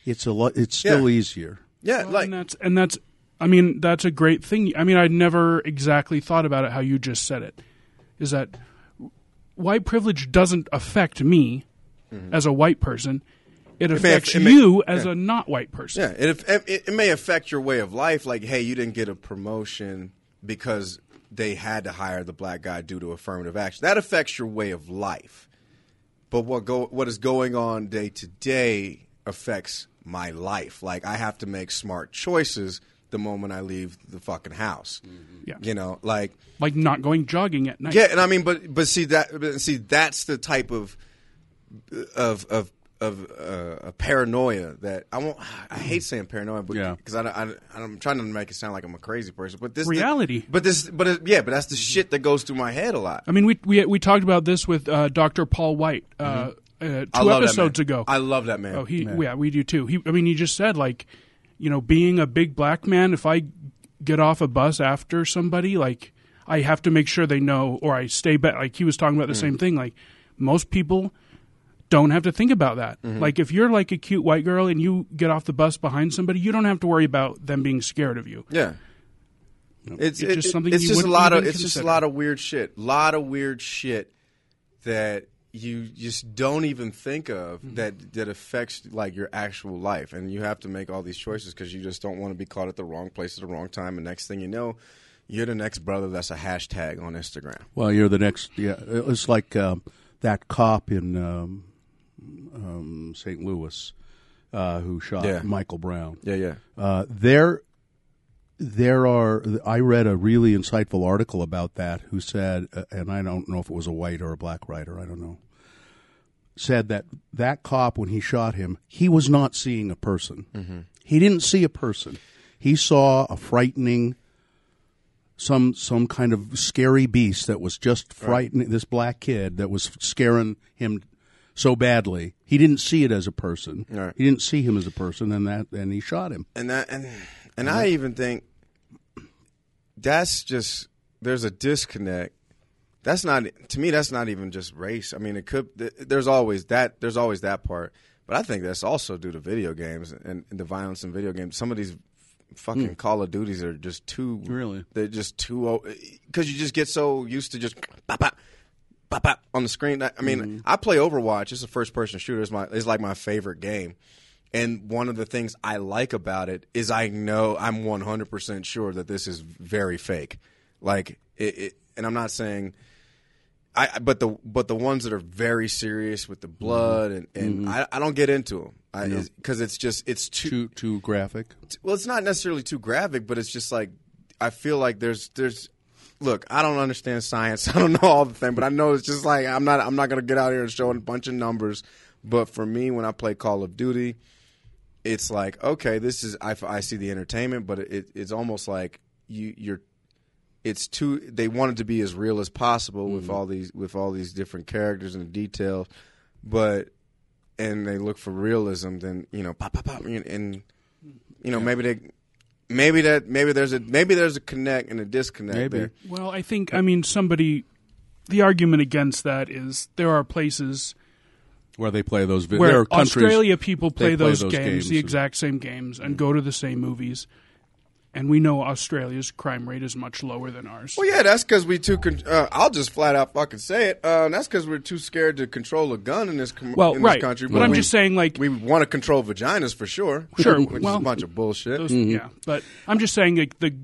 it's a lot. It's still Yeah. easier. Yeah, like and that's and that's I mean that's a great thing. I mean I'd never exactly thought about it how you just said it. Is that white privilege doesn't affect me mm-hmm. as a white person. it may affects aff- it may- you as yeah. a not white person. Yeah, it, it it may affect your way of life. Like, hey, you didn't get a promotion because they had to hire the black guy due to affirmative action. That affects your way of life. But what go what is going on day to day affects my life. Like, I have to make smart choices the moment I leave the fucking house. Mm-hmm. Yeah. You know, like Like not going jogging at night. yeah, and I mean, but but see that but see that's the type of of of of uh, a paranoia that I won't. I hate saying paranoia, but Yeah. because I, I I'm trying to make it sound like I'm a crazy person, but this Reality. but this, but it, yeah, but that's the shit that goes through my head a lot. I mean, we we we talked about this with uh, Dr. Paul White uh, uh, Mm-hmm. I two episodes ago. I love that man. Oh, he yeah, we do too. He, I mean, he just said like, you know, being a big black man, if I get off a bus after somebody, like, I have to make sure they know, or I stay back. Like he was talking about the Mm. same thing. Like most people don't have to think about that. Mm-hmm. Like if you're like a cute white girl and you get off the bus behind somebody, you don't have to worry about them being scared of you. Yeah. It's, It's just it- something it's you just a lot of even it's just a lot of weird shit. A lot of weird shit that you just don't even think of Mm-hmm. that that affects like your actual life and you have to make all these choices because you just don't want to be caught at the wrong place at the wrong time and next thing you know you're the next brother that's a hashtag on Instagram. Well, you're the next. Yeah, it's like um, that cop in um, um, St. Louis uh, who shot Yeah. Michael Brown. Yeah, yeah. Uh, there, there are. I read a really insightful article about that. Who said, uh, and I don't know if it was a white or a black writer. I don't know. Said that that cop when he shot him, he was not seeing a person. He didn't see a person. He saw a frightening, some some kind of scary beast that was just frightening this black kid that was scaring him so badly. He didn't see it as a person. Right. He didn't see him as a person, and that and he shot him. and that and and I even think that's just there's a disconnect. That's not to me. That's not even just race. I mean, it could. There's always that. There's always that part. But I think that's also due to video games and, and the violence in video games. Some of these fucking hmm. Call of Duties are just too. Really? They're just too. Because you just get so used to just. Bop, bop on the screen. I mean, mm-hmm. I play Overwatch. It's a first person shooter. It's my. It's like my favorite game. And one of the things I like about it is I know I'm 100% sure that this is very fake. Like it, it and I'm not saying I but the but the ones that are very serious with the mm-hmm. blood and, and mm-hmm. I, I don't get into them because it's just it's too, Too too graphic. well it's not necessarily too graphic but it's just like I feel like there's there's look I don't understand science. I don't know all the thing but I know it's just like I'm not I'm not gonna get out here and show a bunch of numbers. But for me when I play Call of Duty it's like okay this is I, I see the entertainment but it, it's almost like you you're it's too they wanted to be as real as possible with mm-hmm. all these with all these different characters and details. But and they look for realism then you know pop pop pop and, and you know maybe they maybe that maybe there's a maybe there's a connect and a disconnect Maybe. there Well, I think I mean somebody. The argument against that is there are places Where they play those. Vi- where there are countries, Australia people play, play those, those games, games the and- exact same games, and go to the same movies. And we know Australia's crime rate is much lower than ours. well yeah that's because we too con- uh, I'll just flat out fucking say it uh, that's because we're too scared to control a gun in this com- Well, in right. this country But I'm we- just saying, like- we want to control vaginas for sure Sure, which well- is a bunch of bullshit Those- Yeah, but I'm just saying like the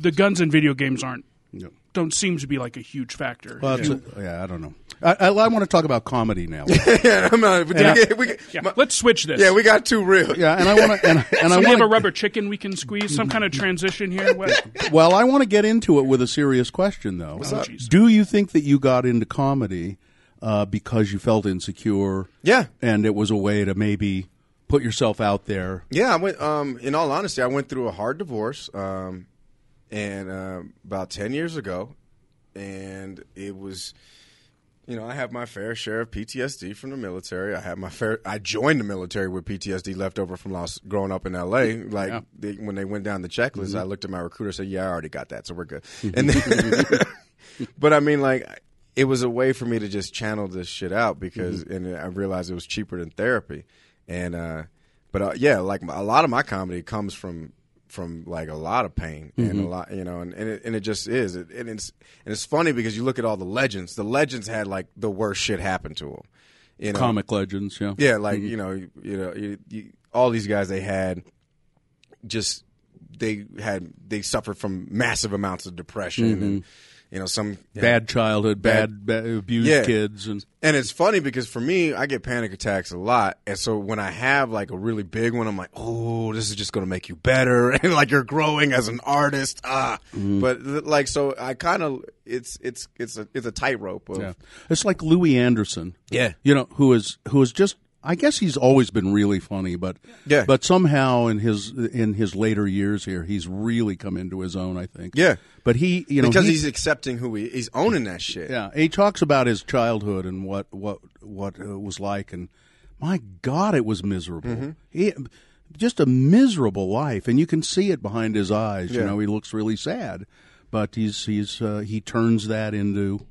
the guns in video games aren't Yeah. Don't seem to be like a huge factor. Well, If that's a- yeah, I don't know. I, I, I want to talk about comedy now. yeah, I'm not, Yeah. we, we, yeah, my- let's switch this. yeah, we got too real. yeah, and I want to. And, and so I we have a rubber chicken we can squeeze. Some kind of transition here. What? Well, I want to get into it with a serious question, though. up? Do you think that you got into comedy uh, because you felt insecure? Yeah. and it was a way to maybe put yourself out there. Yeah, I went. Um, in all honesty, I went through a hard divorce, um, and um about ten years ago, and it was, you know, I have my fair share of PTSD from the military. I had my fair. I joined the military with PTSD left over from Los, growing up in L.A. Like Yeah. they, when they went down the checklist, I looked at my recruiter, and said, "Yeah, I already got that, so we're good." And then, but I mean, like. It was a way for me to just channel this shit out because, and I realized it was cheaper than therapy, and uh, but uh, yeah, like a lot of my comedy comes from from like a lot of pain and a mm-hmm. lot, you know, and and it, and it just is. It, and it's and it's funny because you look at all the legends. The legends had like the worst shit happen to them. You know, Comic legends, yeah. yeah, like mm-hmm. you know, you, you know, you, you, all these guys they had just they had they suffered from massive amounts of depression and mm-hmm. You know some Bad childhood, bad, bad abused Yeah. kids, and And it's funny because for me, I get panic attacks a lot, and so when I have like a really big one, I'm like, "Oh, this is just going to make you better," and like you're growing as an artist. Ah, but like so, I kind of it's it's it's a it's a tightrope of yeah, it's like Louie Anderson. Yeah. you know, who is who is just. I guess he's always been really funny, but Yeah. but somehow in his in his later years here, he's really come into his own. I think. Yeah. but he, you know, because he- he's accepting who he he's owning that shit. Yeah, he talks about his childhood and what what what it was like, and my God, it was miserable. Mm-hmm. He, just a miserable life, and you can see it behind his eyes. You know, he looks really sad, but he's he's uh, he turns that into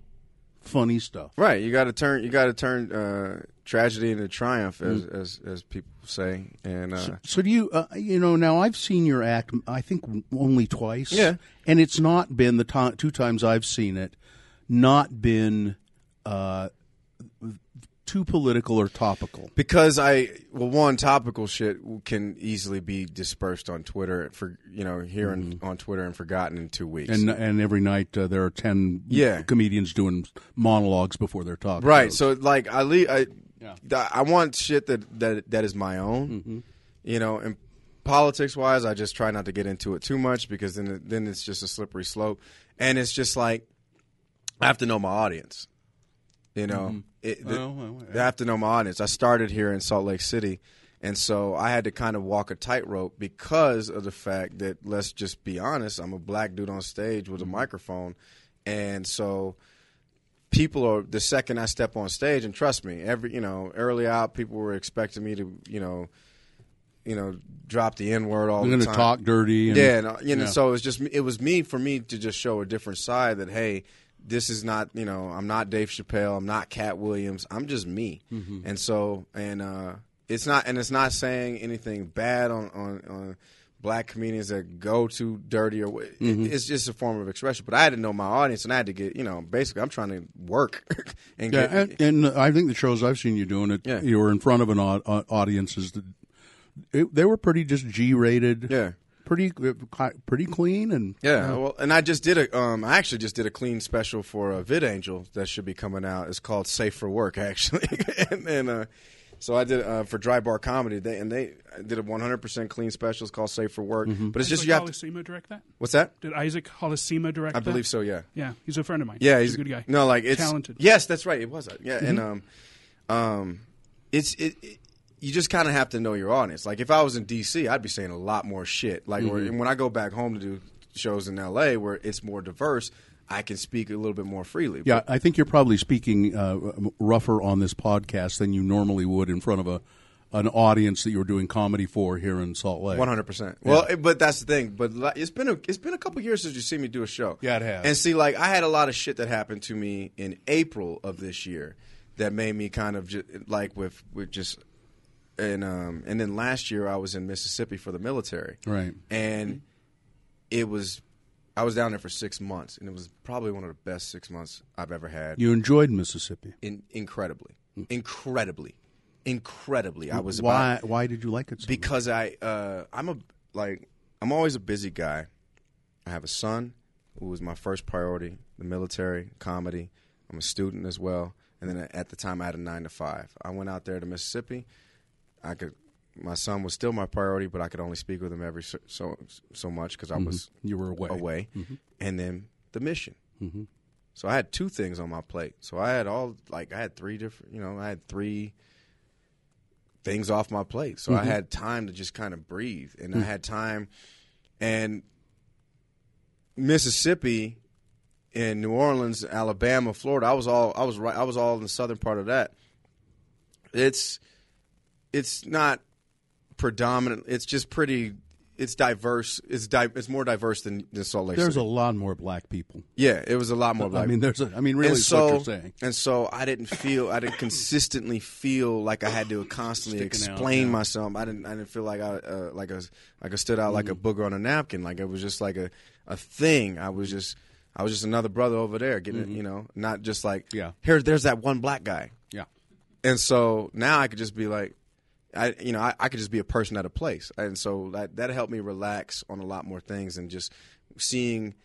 funny stuff. Right, you got to turn you got to turn uh, tragedy into triumph, as as, as people say, and uh, So do you, uh, you know, now I've seen your act, I think only twice. Yeah. And it's not been the ti two times I've seen it, not been uh, too political or topical. because I well one topical shit can easily be dispersed on Twitter for you know here and mm-hmm. on Twitter and forgotten in two weeks. And and every night uh, there are ten Yeah. comedians doing monologues before their talk. right, shows. so like I le- I Yeah. I want shit that that that is my own, mm-hmm. you know, and politics wise, I just try not to get into it too much because then it, then it's just a slippery slope, and it's just like I have to know my audience, you know. Mm-hmm. It, the- Oh, well, I have to know my audience. I started here in Salt Lake City, and so I had to kind of walk a tightrope because of the fact that let's just be honest, I'm a black dude on stage with a microphone, and so people are the second I step on stage, and trust me, every you know early out, people were expecting me to you know, you know, drop the n word all They're the going time. to talk dirty. And, Yeah, and, uh, you know, Yeah. so it was just it was me for me to just show a different side that hey, this is not you know I'm not Dave Chappelle, I'm not Katt Williams, I'm just me, Mm-hmm. and so and uh, it's not and it's not saying anything bad on on. on Black comedians that go too dirty, or Mm-hmm. it's just a form of expression. But I had to know my audience, and I had to get, you know, basically, I'm trying to work and Yeah, get. and, and I think the shows I've seen you doing it, Yeah. you were in front of an au- au- audiences it, they were pretty just G-rated. Yeah. Pretty uh, pretty clean and Yeah, well, and I just did a, um, I actually just did a clean special for a VidAngel that should be coming out. It's called Safe for Work, actually, and, and uh, so I did uh, for Dry Bar Comedy. They and they did a 100 percent clean special. It's called Safe for Work, but it's just Isaac you have. To, Holocima direct that? what's that? Did Isaac Holocima direct I that? believe so. Yeah. Yeah, he's a friend of mine. Yeah, he's, a good guy. Mm-hmm. No, like it's talented. Yes, that's right. It was. uh, Yeah, and um, um, it's it. it you just kind of have to know your audience. Like if I was in DC, I'd be saying a lot more shit. Like Mm-hmm. and when I go back home to do shows in LA where it's more diverse, I can speak a little bit more freely. yeah, I think you're probably speaking uh, rougher on this podcast than you normally would in front of a an audience that you're doing comedy for here in Salt Lake. One hundred percent. Well, it- but that's the thing. But it's been a it's been a couple years since you see me do a show. Yeah, it has. And see, like I had a lot of shit that happened to me in April of this year that made me kind of just, like with with just and um and then last year I was in Mississippi for the military. Right. And it was I was down there for six months, and it was probably one of the best six months I've ever had. You enjoyed Mississippi. In, incredibly, incredibly, incredibly. I was Why? about, Why did you like it? So much? because I uh, I'm a like I'm always a busy guy. I have a son who was my first priority, the military, comedy. I'm a student as well, and then at the time I had a nine to five. I went out there to Mississippi. I could. My son was still my priority, but I could only speak with him every so so, so much because I mm-hmm. was you were away. away, mm-hmm. and then the mission. Mm-hmm. So I had two things on my plate. So I had all like I had three different, you know, I had three things off my plate. So I had time to just kind of breathe, and I mm. had time, and Mississippi, and New Orleans, Alabama, Florida. I was all I was right. I was all in the southern part of that. It's it's not predominant. It's just pretty. It's diverse. It's di- It's more diverse than, than Salt Lake There's City. a lot more black people. Yeah, it was a lot more black. I mean, there's. A, I mean, really, and so, what you're saying. and so I didn't feel, I didn't consistently feel like I had to constantly Sticking out, explain yeah. myself. I didn't, I didn't feel like I, uh, like was, like I stood out like a Mm-hmm. booger on a napkin. Like it was just like a, a thing. I was just, I was just another brother over there, getting, it, you know, not just like, Mm-hmm. Yeah. here, there's that one black guy. Yeah. and so now I could just be like, I you know I, I could just be a person at a place, and so that that helped me relax on a lot more things and just seeing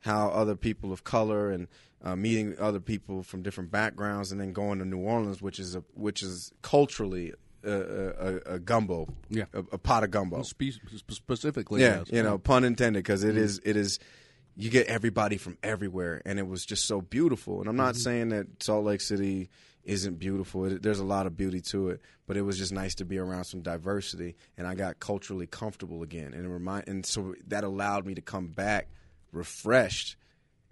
how other people of color and uh, meeting other people from different backgrounds, and then going to New Orleans, which is a which is culturally a, a, a gumbo, Yeah. a, a pot of gumbo. Spe- specifically, Yeah, yes. you know, pun intended, because it is it is you get everybody from everywhere, and it was just so beautiful. And I'm not saying that Salt Lake City isn't beautiful. It, there's a lot of beauty to it, but it was just nice to be around some diversity, and I got culturally comfortable again, and it remind and so that allowed me to come back refreshed.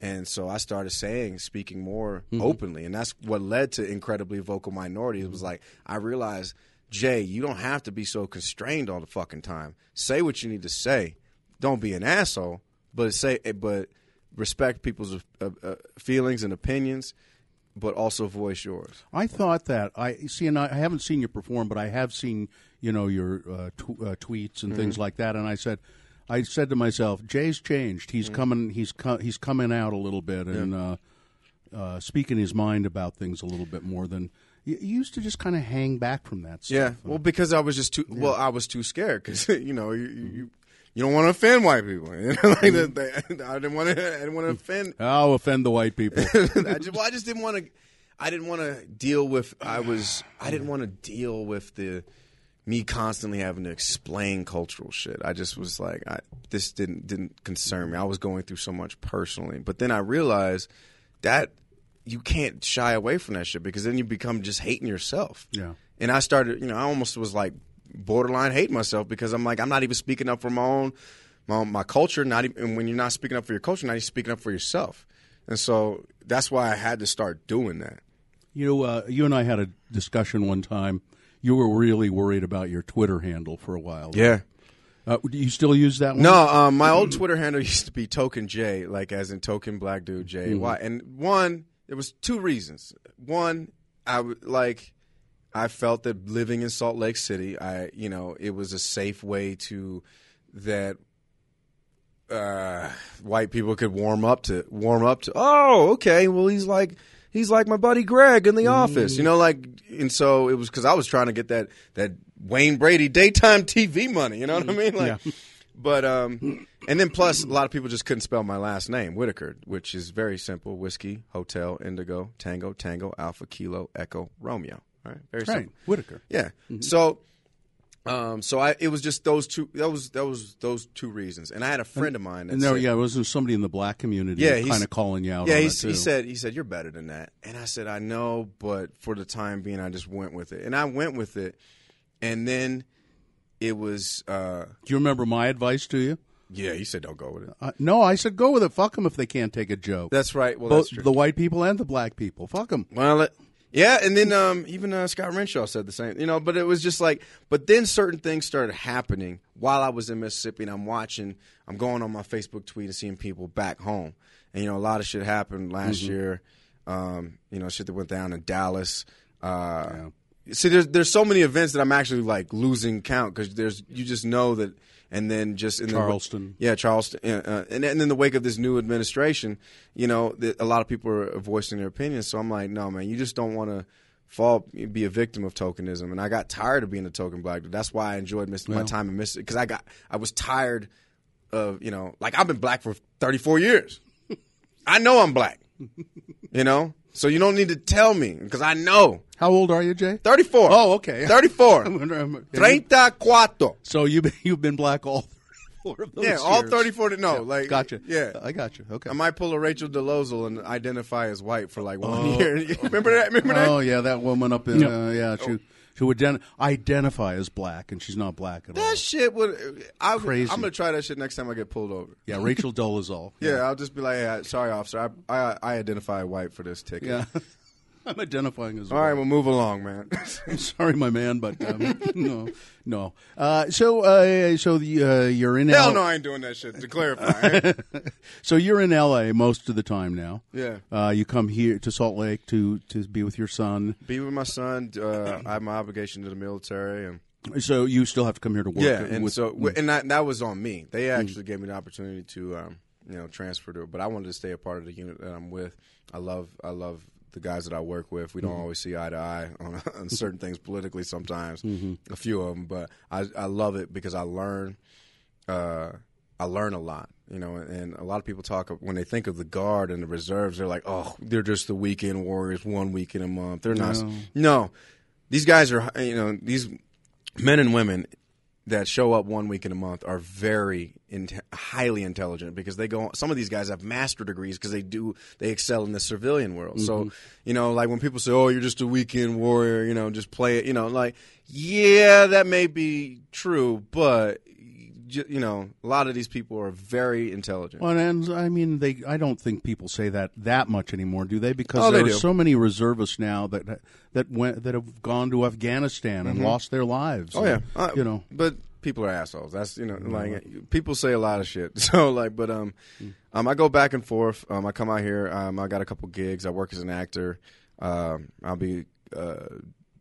And so I started saying, speaking more openly, and that's what led to incredibly vocal minorities. It was like I realized, Jay, you don't have to be so constrained all the fucking time. Say what you need to say. Don't be an asshole, but say, but respect people's uh, uh, feelings and opinions, but also voice yours. I thought that I see, and I haven't seen you perform, but I have seen you know your uh, tw- uh, tweets and Mm-hmm. things like that. And I said, I said to myself, Jay's changed. He's Mm-hmm. coming. He's co- he's coming out a little bit and uh, uh, speaking his mind about things a little bit more than you, used to. Just kind of hang back from that stuff. Yeah, well, because I was just too. Well, I was too scared because you know you. you you don't want to offend white people. You know, like mm-hmm. they- I didn't want to. I didn't want to offend. I'll offend the white people. I just, well, I just didn't want to. I didn't want to deal with. I was. I didn't want to deal with the me constantly having to explain cultural shit. I just was like, I, this didn't didn't concern me. I was going through so much personally, but then I realized that you can't shy away from that shit because then you become just hating yourself. Yeah. And I started, you know, I almost was like borderline hate myself because I'm like, I'm not even speaking up for my own, my, own, my culture. Not even, and when you're not speaking up for your culture, now you're speaking up for yourself. And so that's why I had to start doing that. You know, uh, you and I had a discussion one time. You were really worried about your Twitter handle for a while. Yeah. Uh, do you still use that one? No, um, my old Twitter handle used to be Token J, like as in Token Black Dude J. Why? And one, there was two reasons. One, I would like, I felt that living in Salt Lake City, I, you know, it was a safe way to that uh, white people could warm up to warm up to. Oh, okay. Well, he's like he's like my buddy Greg in the office, you know. Like, and so it was because I was trying to get that that Wayne Brady daytime TV money. You know what I mean? Like, Yeah. but um, and then plus a lot of people just couldn't spell my last name Whittaker, which is very simple: whiskey, hotel, indigo, tango, tango, alpha, kilo, echo, Romeo. Right, very Right, simple. Whittaker. Yeah. So, um, so I it was just those two. That was that was those two reasons. And I had a friend of mine. That And there, said, yeah, wasn't somebody in the black community Yeah, kind of calling you out yeah. on He, too. he said he said you're better than that. And I said I know, but for the time being, I just went with it. And I went with it. And then it was uh, Do you remember my advice to you? yeah. He said don't go with it. Uh, no, I said go with it. Fuck them if they can't take a joke. That's right. Well, Both that's the white people and the black people. Fuck them. Well, it, yeah, and then um, even uh, Scott Renshaw said the same. You know, but it was just like, but then certain things started happening while I was in Mississippi, and I'm watching. I'm going on my Facebook tweet and seeing people back home, and you know, a lot of shit happened last year. Um, you know, shit that went down in Dallas. Uh, See, there's there's so many events that I'm actually like losing count because there's you just know that, and then just in Charleston. the yeah, Charleston, uh, and and in the wake of this new administration, you know, the, a lot of people are voicing their opinions. So I'm like, no, man, you just don't want to fall be a victim of tokenism. And I got tired of being a token black dude. That's why I enjoyed miss, my time in Mississippi because I got I was tired of you know, like I've been black for 34 years. I know I'm black, you know, so you don't need to tell me because I know. How old are you, Jay? 34. Oh, okay. 34. Treinta. 34. So you've been, you've been black all thirty-four of those Yeah, all 34. To, no, like Gotcha. Yeah, I got you. Okay. I might pull a Rachel Dolezal and identify as white for like one year. Remember that? Remember that? Oh yeah, that woman up in Yep. uh, yeah she she would ident- identify as black and she's not black at all. That shit would. I, Crazy. I'm gonna try that shit next time I get pulled over. Yeah, Rachel Dolezal. Yeah, I'll just be like, hey, sorry, officer. I, I I identify white for this ticket. yeah. I'm identifying as All right, we'll move along, man. I'm sorry, my man, but um, no, no. Uh, so, uh, so the, uh, you're in Hell L- no, I ain't doing that shit. To clarify, So you're in L.A. most of the time now. Yeah. Uh, you come here to Salt Lake to to be with your son. be with my son. Uh, I have my obligation to the military, and So you still have to come here to work. yeah, and with, so and that that was on me. They actually gave me the opportunity to um, you know transfer to, it, but I wanted to stay a part of the unit that I'm with. I love I love the guys that I work with. We don't always see eye to eye on, on certain things politically sometimes, Mm-hmm. a few of them, but I, I love it because I learn. Uh, I learn a lot, you know, and a lot of people talk when they think of the guard and the reserves, they're like, oh, they're just the weekend warriors, one week in a month. They're not. No. No, these guys are, you know, these men and women that show up one week in a month are very in, highly intelligent because they go. Some of these guys have master degrees because they do they excel in the civilian world. So mm-hmm. you know, like when people say, "Oh, you're just a weekend warrior," you know, just play it. You know, like yeah, that may be true, but you know, a lot of these people are very intelligent. Well, and I mean, they. I don't think people say that that much anymore, do they? Because Oh, they there are do. so many reservists now that that went that have gone to Afghanistan and lost their lives. Mm-hmm. Oh yeah, Uh, you know. But people are assholes. That's you know, like people say a lot of shit. So like, but um, um, I go back and forth. Um, I come out here. Um, I got a couple gigs. I work as an actor. Um, I'll be uh,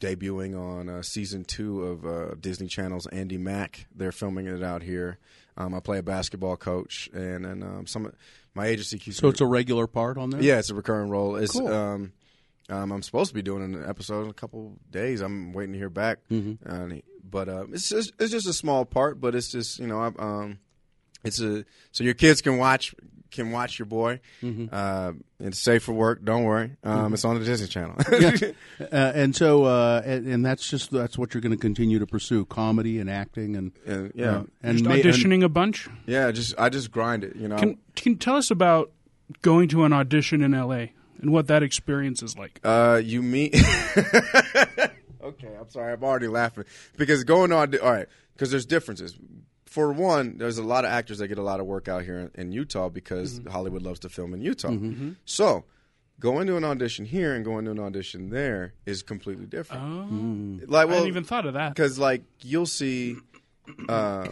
debuting on uh, season two of uh, Disney Channel's Andi Mack. They're filming it out here. Um, I play a basketball coach, and then um, some my agency keeps So it's a regular part on there. yeah, it's a recurring role. It's Cool. um, um, I'm supposed to be doing an episode in a couple days. I'm waiting to hear back. Mm-hmm. Uh, but uh, it's just it's just a small part, but it's just you know I, um, it's a so your kids can watch can watch your boy. Mm-hmm. Uh, it's safe for work. Don't worry. Um, It's on the Disney Channel. Uh, and so, uh, and, and that's just that's what you're going to continue to pursue: comedy and acting, and And, yeah, uh, and Just ma- and- auditioning a bunch. yeah. Just I just grind it. You know. Can can tell us about going to an audition in L.A. and what that experience is like? Uh, you meet. okay, I'm sorry. I'm already laughing because going on. All right, because there's differences. For one, there's a lot of actors that get a lot of work out here in, Utah because mm-hmm. Hollywood loves to film in Utah. Mm-hmm, mm-hmm. So, going to an audition here and going to an audition there is completely different. Oh, mm. Like, I well, hadn't even thought of that. because like you'll see uh,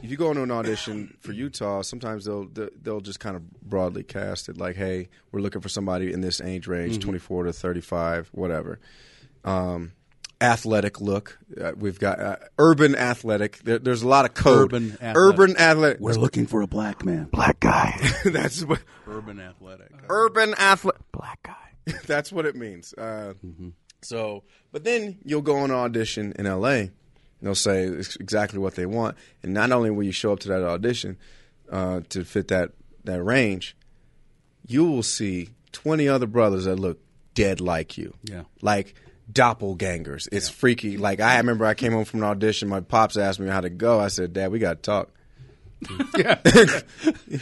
if you go into an audition for Utah, sometimes they'll they'll just kind of broadly cast it like, "Hey, we're looking for somebody in this age range, 24 to 35, whatever." Um, athletic look. Uh, we've got uh, urban athletic. There, there's a lot of code. Urban athletic. Urban athletic. we're looking for a black man. black guy. That's what Urban athletic. urban athlete black guy. That's what it means. Uh, So, but then you'll go on an audition in L.A. And they'll say exactly what they want, and not only will you show up to that audition uh, to fit that that range, you will see twenty other brothers that look dead like you. Yeah. like doppelgangers. It's freaky. Like I remember, I came home from an audition. My pops asked me how to go. I said, "Dad, we got to talk." Yeah.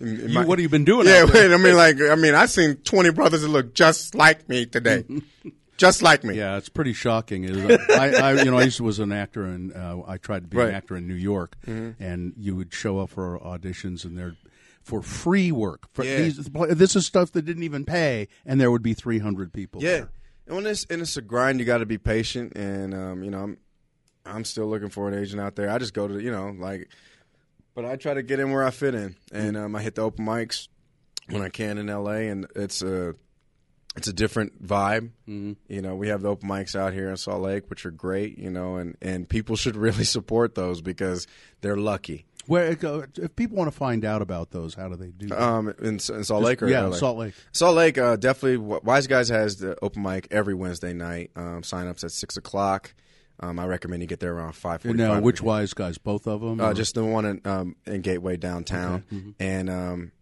You- my- what have you been doing? Yeah, out there? wait. I mean, like, I mean, I seen twenty brothers that look just like me today, just like me. Yeah, it's pretty shocking. It was- I, I, you know, I used to was an actor, and uh, I tried to be Right. Mm-hmm. an actor in New York, and you would show up for auditions, and there for free work. For Yeah. these, this is stuff that didn't even pay, and there would be three hundred people. Yeah, there. And when it's and it's a grind, you got to be patient. And um, you know, I'm I'm still looking for an agent out there. I just go to you know like, but I try to get in where I fit in, and um, I hit the open mics when I can in L.A. and it's a it's a different vibe. Mm-hmm. You know, we have the open mics out here in Salt Lake, which are great. You know, and and people should really support those because they're lucky. Where uh, if people want to find out about those, how do they do? that? Um, in, in Salt Lake or yeah, LA? Salt Lake. Salt Lake, uh, definitely. Wise Guys has the open mic every Wednesday night. Um, sign ups at six o'clock. Um, I recommend you get there around five forty Now, which wise guys? Both of them? Uh, just the one in, um, in Gateway downtown, Mm-hmm. and um,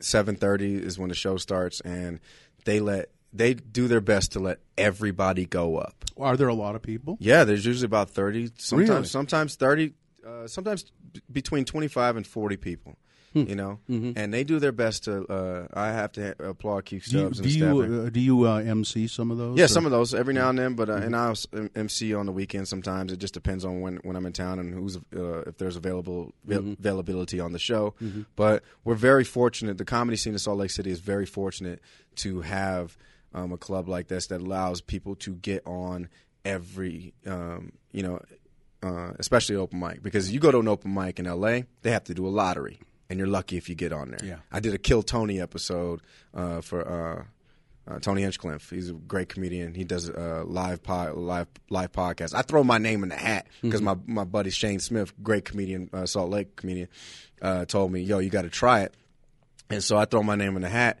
seven thirty is when the show starts, and they let they do their best to let everybody go up. are there a lot of people? Yeah, there's usually about thirty. Sometimes, Really? sometimes thirty. Uh, sometimes b- between twenty five and forty people. Hmm. You know, and they do their best to. Uh, I have to ha- applaud Keith Mm-hmm. Do you Stubbs do you, uh, do you uh, MC some of those? Yeah, or- some of those every now and then, but uh, Mm-hmm. and I also MC on the weekend sometimes. It just depends on when, when I'm in town and who's uh, if there's available Mm-hmm. availability on the show. But we're very fortunate. The comedy scene in Salt Lake City is very fortunate to have um, a club like this that allows people to get on every um, you know, uh, especially open mic because you go to an open mic in LA, they have to do a lottery. And you're lucky if you get on there. Yeah. I did a Kill Tony episode uh, for uh, uh, Tony Hinchcliffe. He's a great comedian. He does a live pod, live live podcast. I throw my name in the hat because my my buddy Shane Smith, great comedian, uh, Salt Lake comedian, uh, told me, "Yo, you got to try it." And so I throw my name in the hat,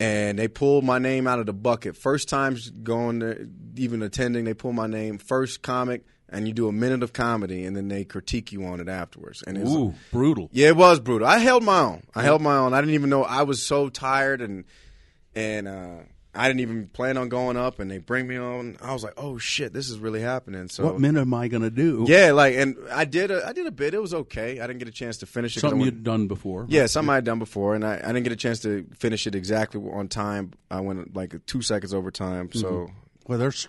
and they pulled my name out of the bucket. First time going there, even attending, they pull my name. First comic, and you do a minute of comedy, and then they critique you on it afterwards. And it was, Ooh, brutal. yeah, it was brutal. I held my own. I held my own. I didn't even know I was so tired and and uh, I didn't even plan on going up. And they bring me on. I was like, oh shit, this is really happening. So What minute am I going to do? yeah, like, and I did a I did a bit. It was okay. I didn't get a chance to finish it. I Something went- you'd done before. yeah, something I had done before, and I, I didn't get a chance to finish it exactly on time. I went like two seconds over time, so Well, there's,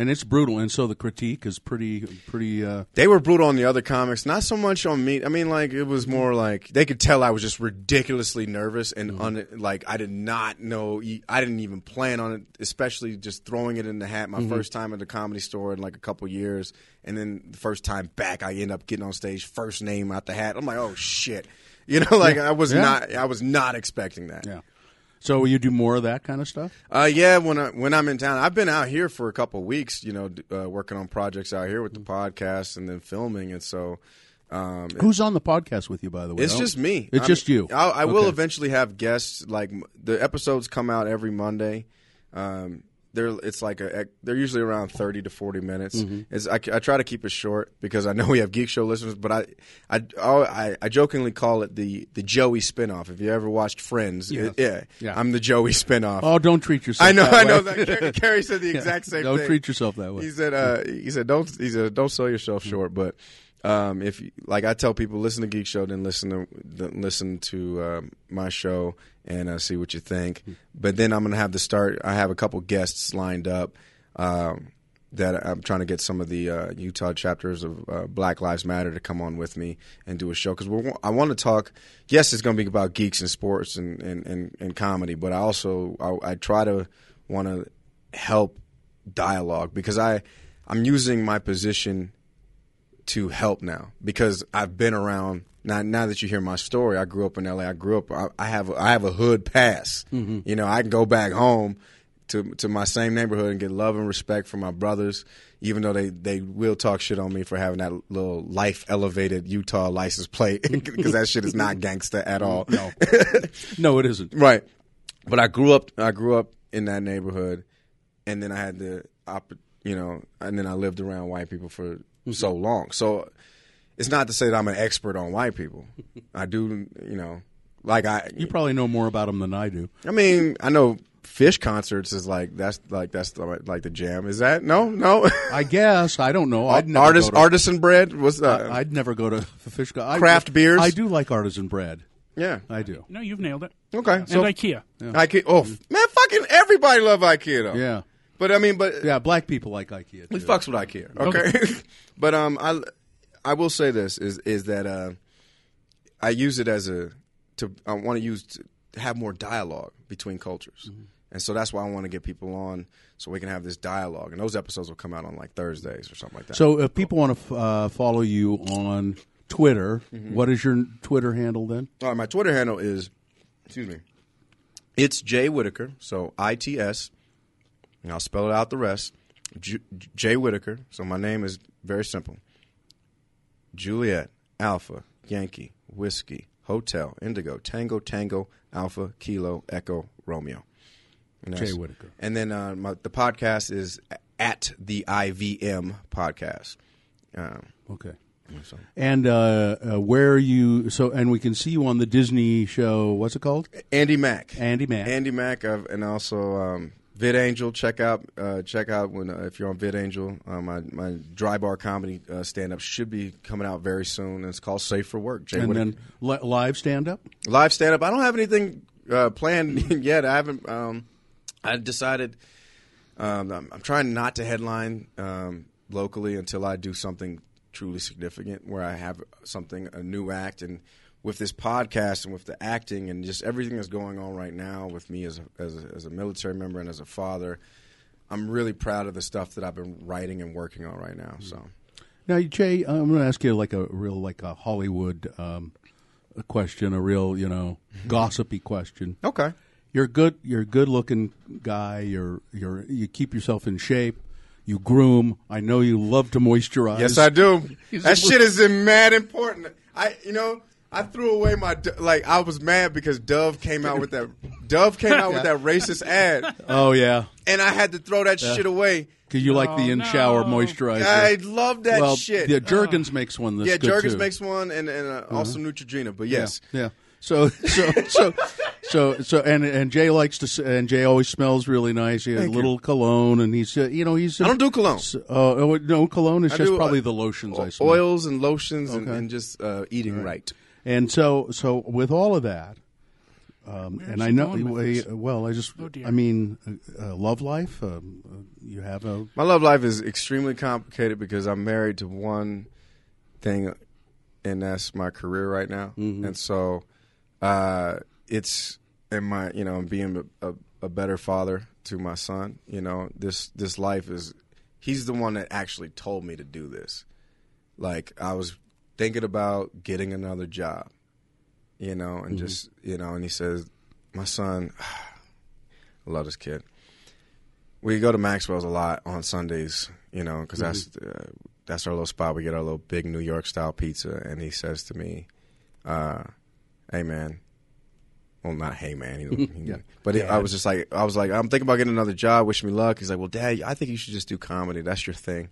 and it's brutal, and so the critique is pretty, pretty. Uh, they were brutal on the other comics, not so much on me. I mean, like it was more like they could tell I was just ridiculously nervous and un, like I did not know. I didn't even plan on it, especially just throwing it in the hat. My first time at the comedy store in like a couple years, and then the first time back, I end up getting on stage, first name out the hat. I'm like, oh shit, you know, like I was Yeah. not, I was not expecting that. yeah. So you do more of that kind of stuff. Uh, yeah, when I when I'm in town, I've been out here for a couple of weeks. You know, uh, working on projects out here with the podcast and then filming, and so um, Who's on the podcast with you, by the way? it's just me. It's I'm- just you. I'll, I will Okay. eventually have guests. Like the episodes come out every Monday. Um, they're it's like a they're usually around thirty to forty minutes. Mm-hmm. It's I, I try to keep it short because I know we have Geek Show listeners, but I I I, I jokingly call it the the Joey spinoff. If you ever watched Friends, Yeah. it- yeah, Yeah. I'm the Joey spinoff. Oh, don't treat yourself. I know, that I know. way. That Carrie, Carrie said the exact same Don't thing. treat yourself that way. He said, uh, he said, don't, he said, don't sell yourself short. But um, if, like, I tell people, listen to Geek Show, then listen to, then listen to um, my show and uh, see what you think. But then I'm gonna have to start. I have a couple guests lined up. Um, that I'm trying to get some of the uh, Utah chapters of uh, Black Lives Matter to come on with me and do a show because I want to talk. Yes, it's going to be about geeks and sports and, and, and, and comedy, but I also I, I try to want to help dialogue because I I'm using my position to help now because I've been around. Now, now that you hear my story, I grew up in LA. I grew up. I, I have I have a hood pass. Mm-hmm. You know, I can go back home to to my same neighborhood and get love and respect from my brothers, even though they they will talk shit on me for having that little life elevated Utah license plate because that shit is not gangsta at all. No, no, it isn't. Right. But I grew up I grew up in that neighborhood and then I had the you know, and then I lived around white people for so long. So it's not to say that I'm an expert on white people. I do, you know, like I You probably know more about them than I do. I mean, I know Phish concerts is like that's like that's the, like the jam. Is that no no I guess I don't know. I'd never artist go to, artisan bread was uh, I'd never go to Phish. I, Craft beers? I do like artisan bread. yeah I do. No, you've nailed it. okay so and IKEA. IKEA oh man fucking everybody love IKEA though Yeah, but I mean but yeah. Black people like IKEA. We too. fucks with IKEA. Okay. but um I I will say this is is that uh I use it as a to I want to use to have more dialogue between cultures. And so that's why I want to get people on so we can have this dialogue. And those episodes will come out on like Thursdays or something like that. So if people want to uh, follow you on Twitter, Mm-hmm. what is your Twitter handle then? All right, my Twitter handle is, excuse me, it's Jay Whittaker. So I T S, and I'll spell it out the rest. J- Jay Whittaker. So my name is very simple. Juliet, Alpha, Yankee, Whiskey, Hotel, Indigo, Tango, Tango, Alpha, Kilo, Echo, Romeo. And Jay Whittaker. And then uh, my, the podcast is at the IVM podcast. Um, Okay. so. And uh, uh, where are you? So, and we can see you on the Disney show. What's it called? Andi Mack. Andi Mack. Andi Mack, uh, and also um, VidAngel. Check out uh, check out when uh, if you're on VidAngel. Uh, my my dry bar comedy uh, stand up should be coming out very soon. It's called Safe for Work. Jay and then li- live stand up. live stand up. I don't have anything uh, planned yet. I haven't. Um, I decided um, I'm, I'm trying not to headline um, locally until I do something truly significant, where I have something a new act and. With this podcast and with the acting and just everything that's going on right now with me as a, as a, as a military member and as a father, I'm really proud of the stuff that I've been writing and working on right now. So, Now, Jay, I'm going to ask you like a real, like a Hollywood um, a question, a real, you know, gossipy question. okay, You're good. You're a good-looking guy. You're you're you keep yourself in shape. You groom. I know you love to moisturize. Yes, I do. That shit is mad important. I, you know, I threw away my like. I was mad because Dove came out with that Dove came out with that racist ad, Oh yeah, and I had to throw that shit away. because you like the Oh, in shower no. moisturizer. I love that well, shit. yeah, Jergens makes one. That's yeah, Jergens too. makes one, and, and uh, also Neutrogena. But yes, Yeah. yeah. So so so so so and and Jay likes to and Jay always smells really nice. He has a Thank you. little cologne and he's uh, you know he's I don't do cologne. Uh, oh, no, cologne is I just do, uh, probably the lotions I smell. Oils and lotions and, Okay. and just uh, eating right. And so, so with all of that, um, and I know, going well, I just, Oh. I mean, uh, uh, love life. Um, uh, you have a My love life is extremely complicated because I'm married to one thing, and that's my career right now. And so, uh, it's and my you know being a, a, a better father to my son. You know this this life is. He's the one that actually told me to do this. Like I was thinking about getting another job, you know, and just you know, and he says, "My son, I love this kid." we go to Maxwell's a lot on Sundays, you know, because that's uh, that's our little spot. We get our little big New York style pizza, and he says to me, uh, "Hey man." Well, not hey man, he, he, but it, I was just like, I was like, I'm thinking about getting another job. Wish me luck. He's like, well, Dad, I think you should just do comedy. That's your thing.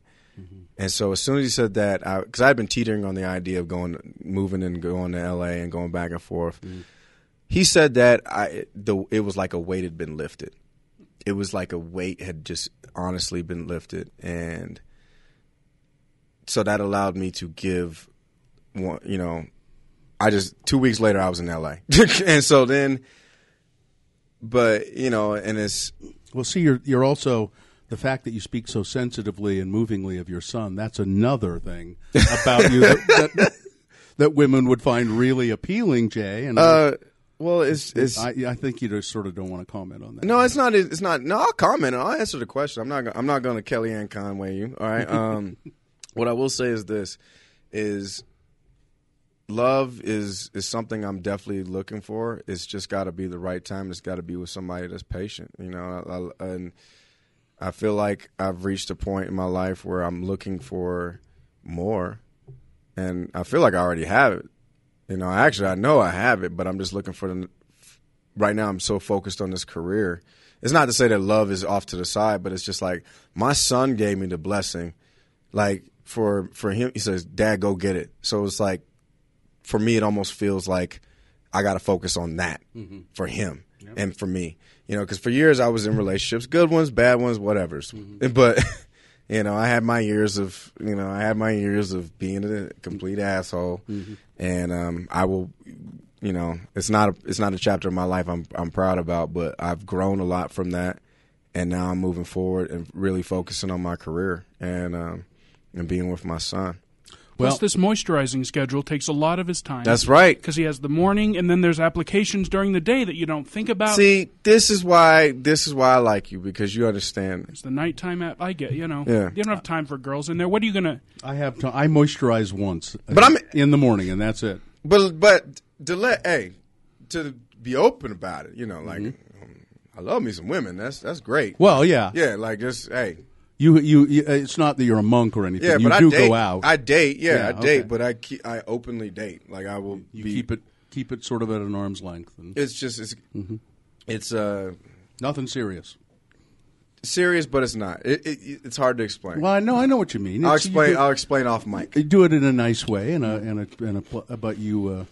And so as soon as he said that, because I, had been teetering on the idea of going, moving and going to L.A. and going back and forth, mm-hmm. he said that I the it was like a weight had been lifted. It was like a weight had just honestly been lifted, and so that allowed me to give one. You know, I just two weeks later I was in L.A. and so then, but you know, and it's well. See, you're you're also the fact that you speak so sensitively and movingly of your son. That's another thing about you that, that, that women would find really appealing, Jay. And uh, well, it's it's I, I think you just sort of don't want to comment on that. No, it's not. It's not. No, I'll comment. I'll answer the question. I'm not. I'm not going to Kellyanne Conway you. All right. Um, what I will say is this: is love is is something I'm definitely looking for. It's just got to be the right time. It's got to be with somebody that's patient. You know, I, I, and I feel like I've reached a point in my life where I'm looking for more, and I feel like I already have it. You know, actually, I know I have it, but I'm just looking for the right now I'm so focused on this career. It's not to say that love is off to the side, but it's just like my son gave me the blessing. Like for for him, he says, "Dad, go get it." So it's like for me, it almost feels like I got to focus on that mm-hmm. for him and for me. You know, because for years I was in relationships, good ones, bad ones, whatever's. But you know, I had my years of you know, I had my years of being a complete asshole, and um, I will you know, it's not a, it's not a chapter of my life I'm I'm proud about, but I've grown a lot from that, and now I'm moving forward and really focusing on my career and um, and being with my son. Plus, Well- this moisturizing schedule takes a lot of his time. That's right. Because he has the morning, and then there's applications during the day that you don't think about. See, this is why this is why I like you because you understand. It's the nighttime app. I get, you know. Yeah. You don't have time for girls in there. What are you gonna? I have. To, I moisturize once, But I'm- in the morning, and that's it. But but to let hey to be open about it, you know, like um, I love me some women. That's that's great. Well, yeah, yeah, like just hey, You, you, you. It's not that you're a monk or anything. yeah. you but I do date. go out. I date. Yeah, Yeah, I date. okay. But I keep, I openly date. Like I will you be. keep it, keep it sort of at an arm's length, and It's just it's Mm-hmm. it's uh nothing serious. serious, but it's not. It, it, it's hard to explain. Well, I know, I know what you mean. I'll It's- you explain. I'll explain off mic. you do it in a nice way, and a, and a, and a, pl- but you, uh,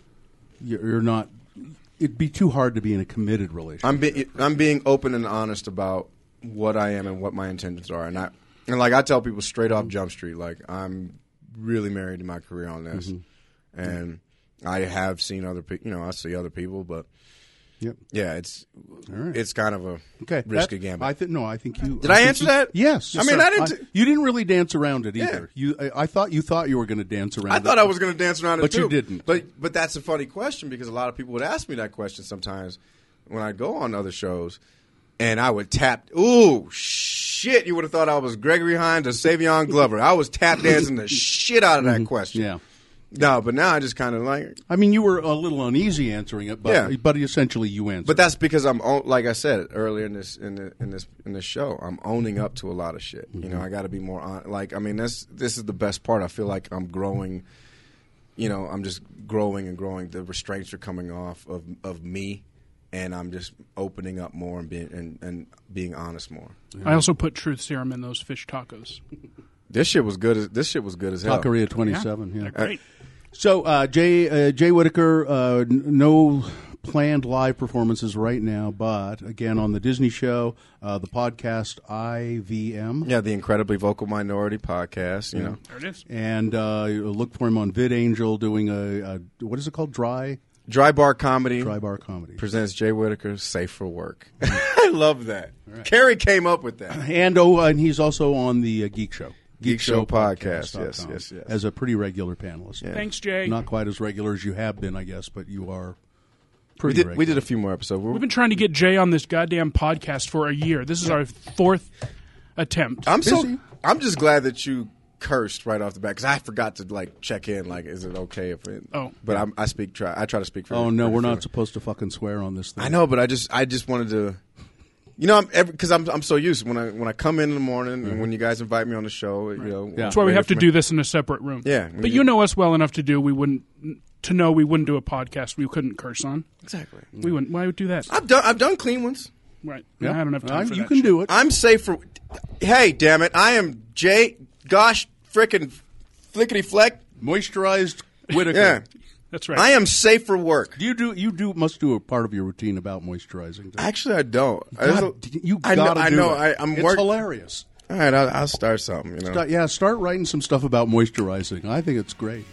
you're you're not. It'd be too hard to be in a committed relationship. I'm be, I'm being open and honest about what I am and what my intentions are, and I and like I tell people straight off Jump Street, like I'm really married to my career on this, Mm-hmm. and I have seen other people. You know, I see other people, but Yep. yeah, it's right. it's kind of a Okay, risky that- gamble. I think no. I think you Did I think answer you- that? Yes. I mean, I didn't- you didn't really dance around it Yeah. either. You, I, I thought you thought you were going to dance around. It. I it. thought I was going to dance around it But you didn't. But but that's a funny question because a lot of people would ask me that question sometimes when I go on other shows, and I would tap. Ooh shit! You would have thought I was Gregory Hines or Savion Glover. I was tap dancing the shit out of that question. Mm-hmm. Yeah. No, but now I just kind of like. I mean, you were a little uneasy answering it, but Yeah. but essentially you answered. But that's because I'm like I said earlier in this in, the, in this in this show. I'm owning up to a lot of shit. You know, I got to be more on. Like, I mean, this this is the best part. I feel like I'm growing. You know, I'm just growing and growing. The restraints are coming off of of me, and I'm just opening up more and being and, and being honest more. I also put truth serum in those fish tacos. This shit was good. As, this shit was good as hell. Taqueria 27. Yeah. They're great. So, uh, Jay uh, Jay Whittaker, uh, n- no planned live performances right now, but again on the Disney show, uh, the podcast IVM, Yeah, the incredibly vocal minority podcast. You know, There it is. and uh, look for him on VidAngel doing a, a what is it called? Dry Dry Bar Comedy Dry Bar Comedy. presents Jay Whittaker Safe for Work. I love that. Carrie came up with that. And oh, and he's also on the uh, Geek Show. Geek Show podcast, dot yes, yes, yes. As a pretty regular panelist. Yeah. Thanks, Jay. Not quite as regular as you have been, I guess, but you are We pretty did regular. we did a few more episodes. We're- We've been trying to get Jay on this goddamn podcast for a year. This is our fourth attempt. I'm so I'm just glad that you cursed right off the bat because I forgot to like check in. Like, is it okay if it? Oh. but I'm, I speak. Try I try to speak for. Oh no, for we're not supposed to fucking swear on this thing. I know, but I just I just wanted to. You know, I'm because I'm I'm so used when I when I come in in the morning and mm-hmm. when you guys invite me on the show. You know, Yeah. That's why we have to me- do this in a separate room. Yeah, but you know us well enough to do we wouldn't to know we wouldn't do a podcast we couldn't curse on. exactly. We wouldn't. Why would do that? I've done I've done clean ones. Right. Yeah. I don't have time I- for You that can shit. do it. I'm safe for. Hey, damn it! I am Jay. Gosh, frickin' flickety fleck. Moisturized Whittaker. Yeah, That's right. I am safe for work. Do you do you do must do a part of your routine about moisturizing? don't you? Actually, I don't. I God, just- you I know. gotta I do know. it. I, I'm it's working. hilarious. All right, I'll, I'll start something. You know. Start- yeah, start writing some stuff about moisturizing. I think it's great.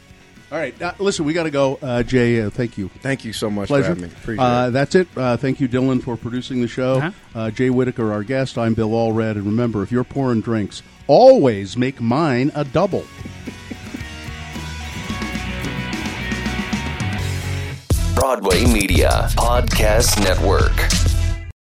All right, uh, listen, we got to go. Uh, Jay, uh, thank you. Thank you so much Pleasure. for having me. Appreciate Uh, it. that's it. Uh, thank you, Dylan, for producing the show. Uh-huh. Uh, Jay Whittaker, our guest. I'm Bill Allred. And remember, if you're pouring drinks, always make mine a double. Broadway Media Podcast Network.